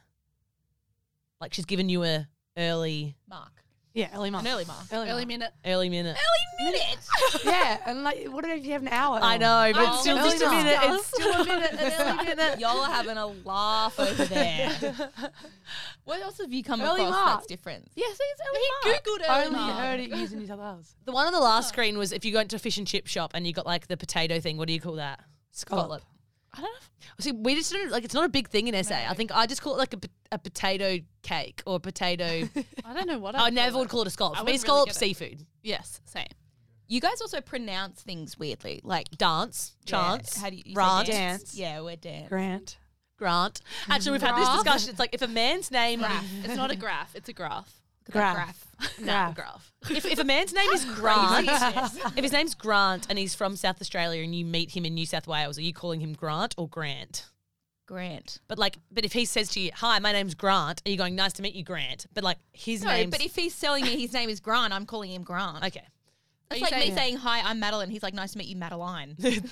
Like she's given you a early Mark. Yeah, early month. An early mark. Early, Early month. minute. early minute. Early minute. *laughs* yeah, and like, what if you have an hour? I know, but Oh, it's still early just a minute. It's still a minute. An early *laughs* minute. Y'all are having a laugh over there. *laughs* what else have you come Early across mark. that's different? Yeah, see, it's early He mark. googled I early only mark. heard it used in New South Wales. The one on the last screen was if you go into a fish and chip shop and you got like the potato thing. What do you call that? Scallop. I don't know. if- See, we just don't like it's not a big thing in SA. I think I just call it like a, a potato cake or a potato. *laughs* I don't know what. I I'd never would call it a scallop. I For me, wouldn't really scallop get it. seafood. Yes, same. You guys also pronounce things weirdly, like Dance, yeah, chance, how do you, you rant, Dance. Yeah, we're dance. Grant. grant. Actually, we've had this discussion. It's like if a man's name, Graph. it's not a graph. It's a graph. Graph. no, Graph. graph. If, if a man's name is *laughs* Grant, *laughs* if his name's Grant and he's from South Australia and you meet him in New South Wales, are you calling him Grant or Grant? Grant. But like, but if he says to you, "Hi, my name's Grant," are you going, "Nice to meet you, Grant"? But like, his name. No, name. but if he's telling me his name is Grant, I'm calling him Grant. *laughs* okay, It's you like me saying- saying, "Hi, I'm Madeline." He's like, "Nice to meet you, Madeline." Fair, people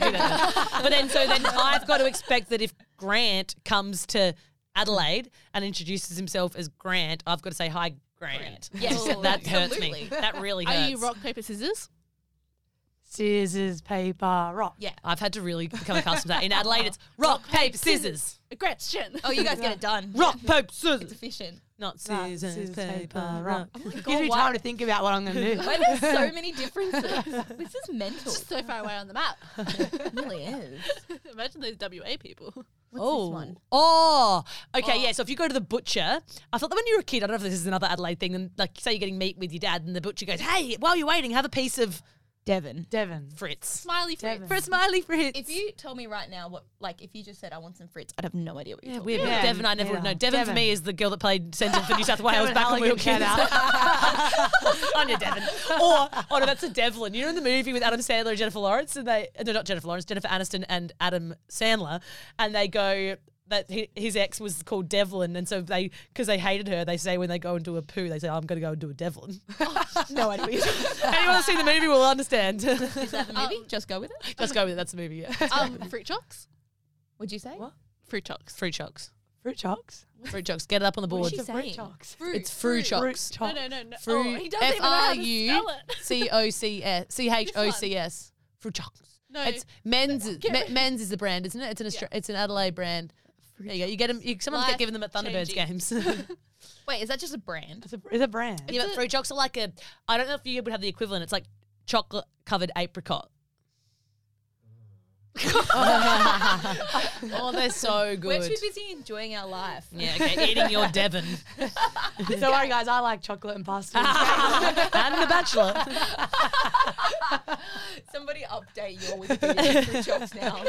do that. but then, so then I've got to expect that if Grant comes to Adelaide and introduces himself as Grant, I've got to say, "Hi, Grant." *laughs* Yes, that, that hurts me. absolutely. That really hurts. Are you rock paper scissors? Scissors, paper, rock. Yeah. I've had to really become accustomed to that. In Adelaide, it's *laughs* rock, paper, scissors. A Gretchen. Oh, you guys get it done. Rock, paper, scissors. It's scissors. efficient. Not Rock, scissors, scissors, paper, rock. rock. Oh my Gives me time to think about what I'm going *laughs* to do. Why there's so many differences? this is mental. Just so far away on the map. It really is. Imagine those WA people. What's oh. this one? Oh, okay, oh. yeah. So if you go to the butcher, I thought that when you were a kid, I don't know if this is another Adelaide thing, and like say you're getting meat with your dad, and the butcher goes, "Hey, while you're waiting, have a piece of Devon. Devon. Fritz Smiley Fritz. for a smiley Fritz." If you told me right now what, like, if you just said I want some Fritz, I'd have no idea what you're yeah, talking weird. Yeah. Devon, I never would know. Neither. Devon, for me is the girl that played centre for New South Wales back when we were Halligan, kids. shout Anya Devon. Or, oh no, that's a Devlin. You know in the movie with Adam Sandler and Jennifer Lawrence, and they, no, not Jennifer Lawrence, Jennifer Aniston and Adam Sandler, and they go, that hi- his ex was called Devlin, and so they, because they hated her, they say when they go into a poo, they say, I'm going to go and do a Devlin. *laughs* No idea. *laughs* Anyone who's seen the movie will understand. is that the movie? *laughs* just go with it. Let's go with it. That's the movie. Yeah. Um, fruit chocks. Would you say? What? Fruit chocks. Fruit chocks. Fruit chocks. Fruit chocks. Get it up on the board. is she Fruit saying? chocks. Fruit. It's fruit Fruit chocks. No, no, no, no. Fruit. Oh, he doesn't even know how to spell it. C O C S C H O C S. Fruit chocks. No. It's Menz. Me, Menz is the brand, isn't it? It's an Austra- it's an Adelaide brand. There you go. You get them. You, someone get Life given them at Thunderbirds changing. games. *laughs* *laughs* Wait, is that just a brand? It's a, it's a brand. yeah, but fruit chocks are like a. I don't know if you would have the equivalent. It's like chocolate covered apricot. *laughs* oh, they're so good. We're too busy enjoying our life. Yeah, okay. Eating your Devon Don't worry, guys. I like chocolate and pasta. *laughs* and the Bachelor. Somebody update your Wikipedia fruit chocks now.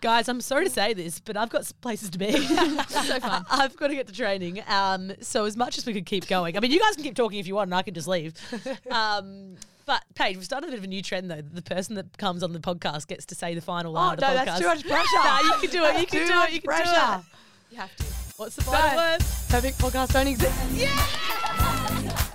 Guys, I'm sorry to say this, but I've got places to be. *laughs* so fun. I've got to get to training. Um, so as much as we could keep going, I mean, you guys can keep talking if you want, and I can just leave. Um, but Paige, we've started a bit of a new trend though. The person that comes on the podcast gets to say the final oh, line no, of the podcast. that's too much pressure. *laughs* Nah, you can do it. You can Too do much it. You can pressure. do it. You have to. What's the final No. word? Perfect podcast don't exist. Yeah.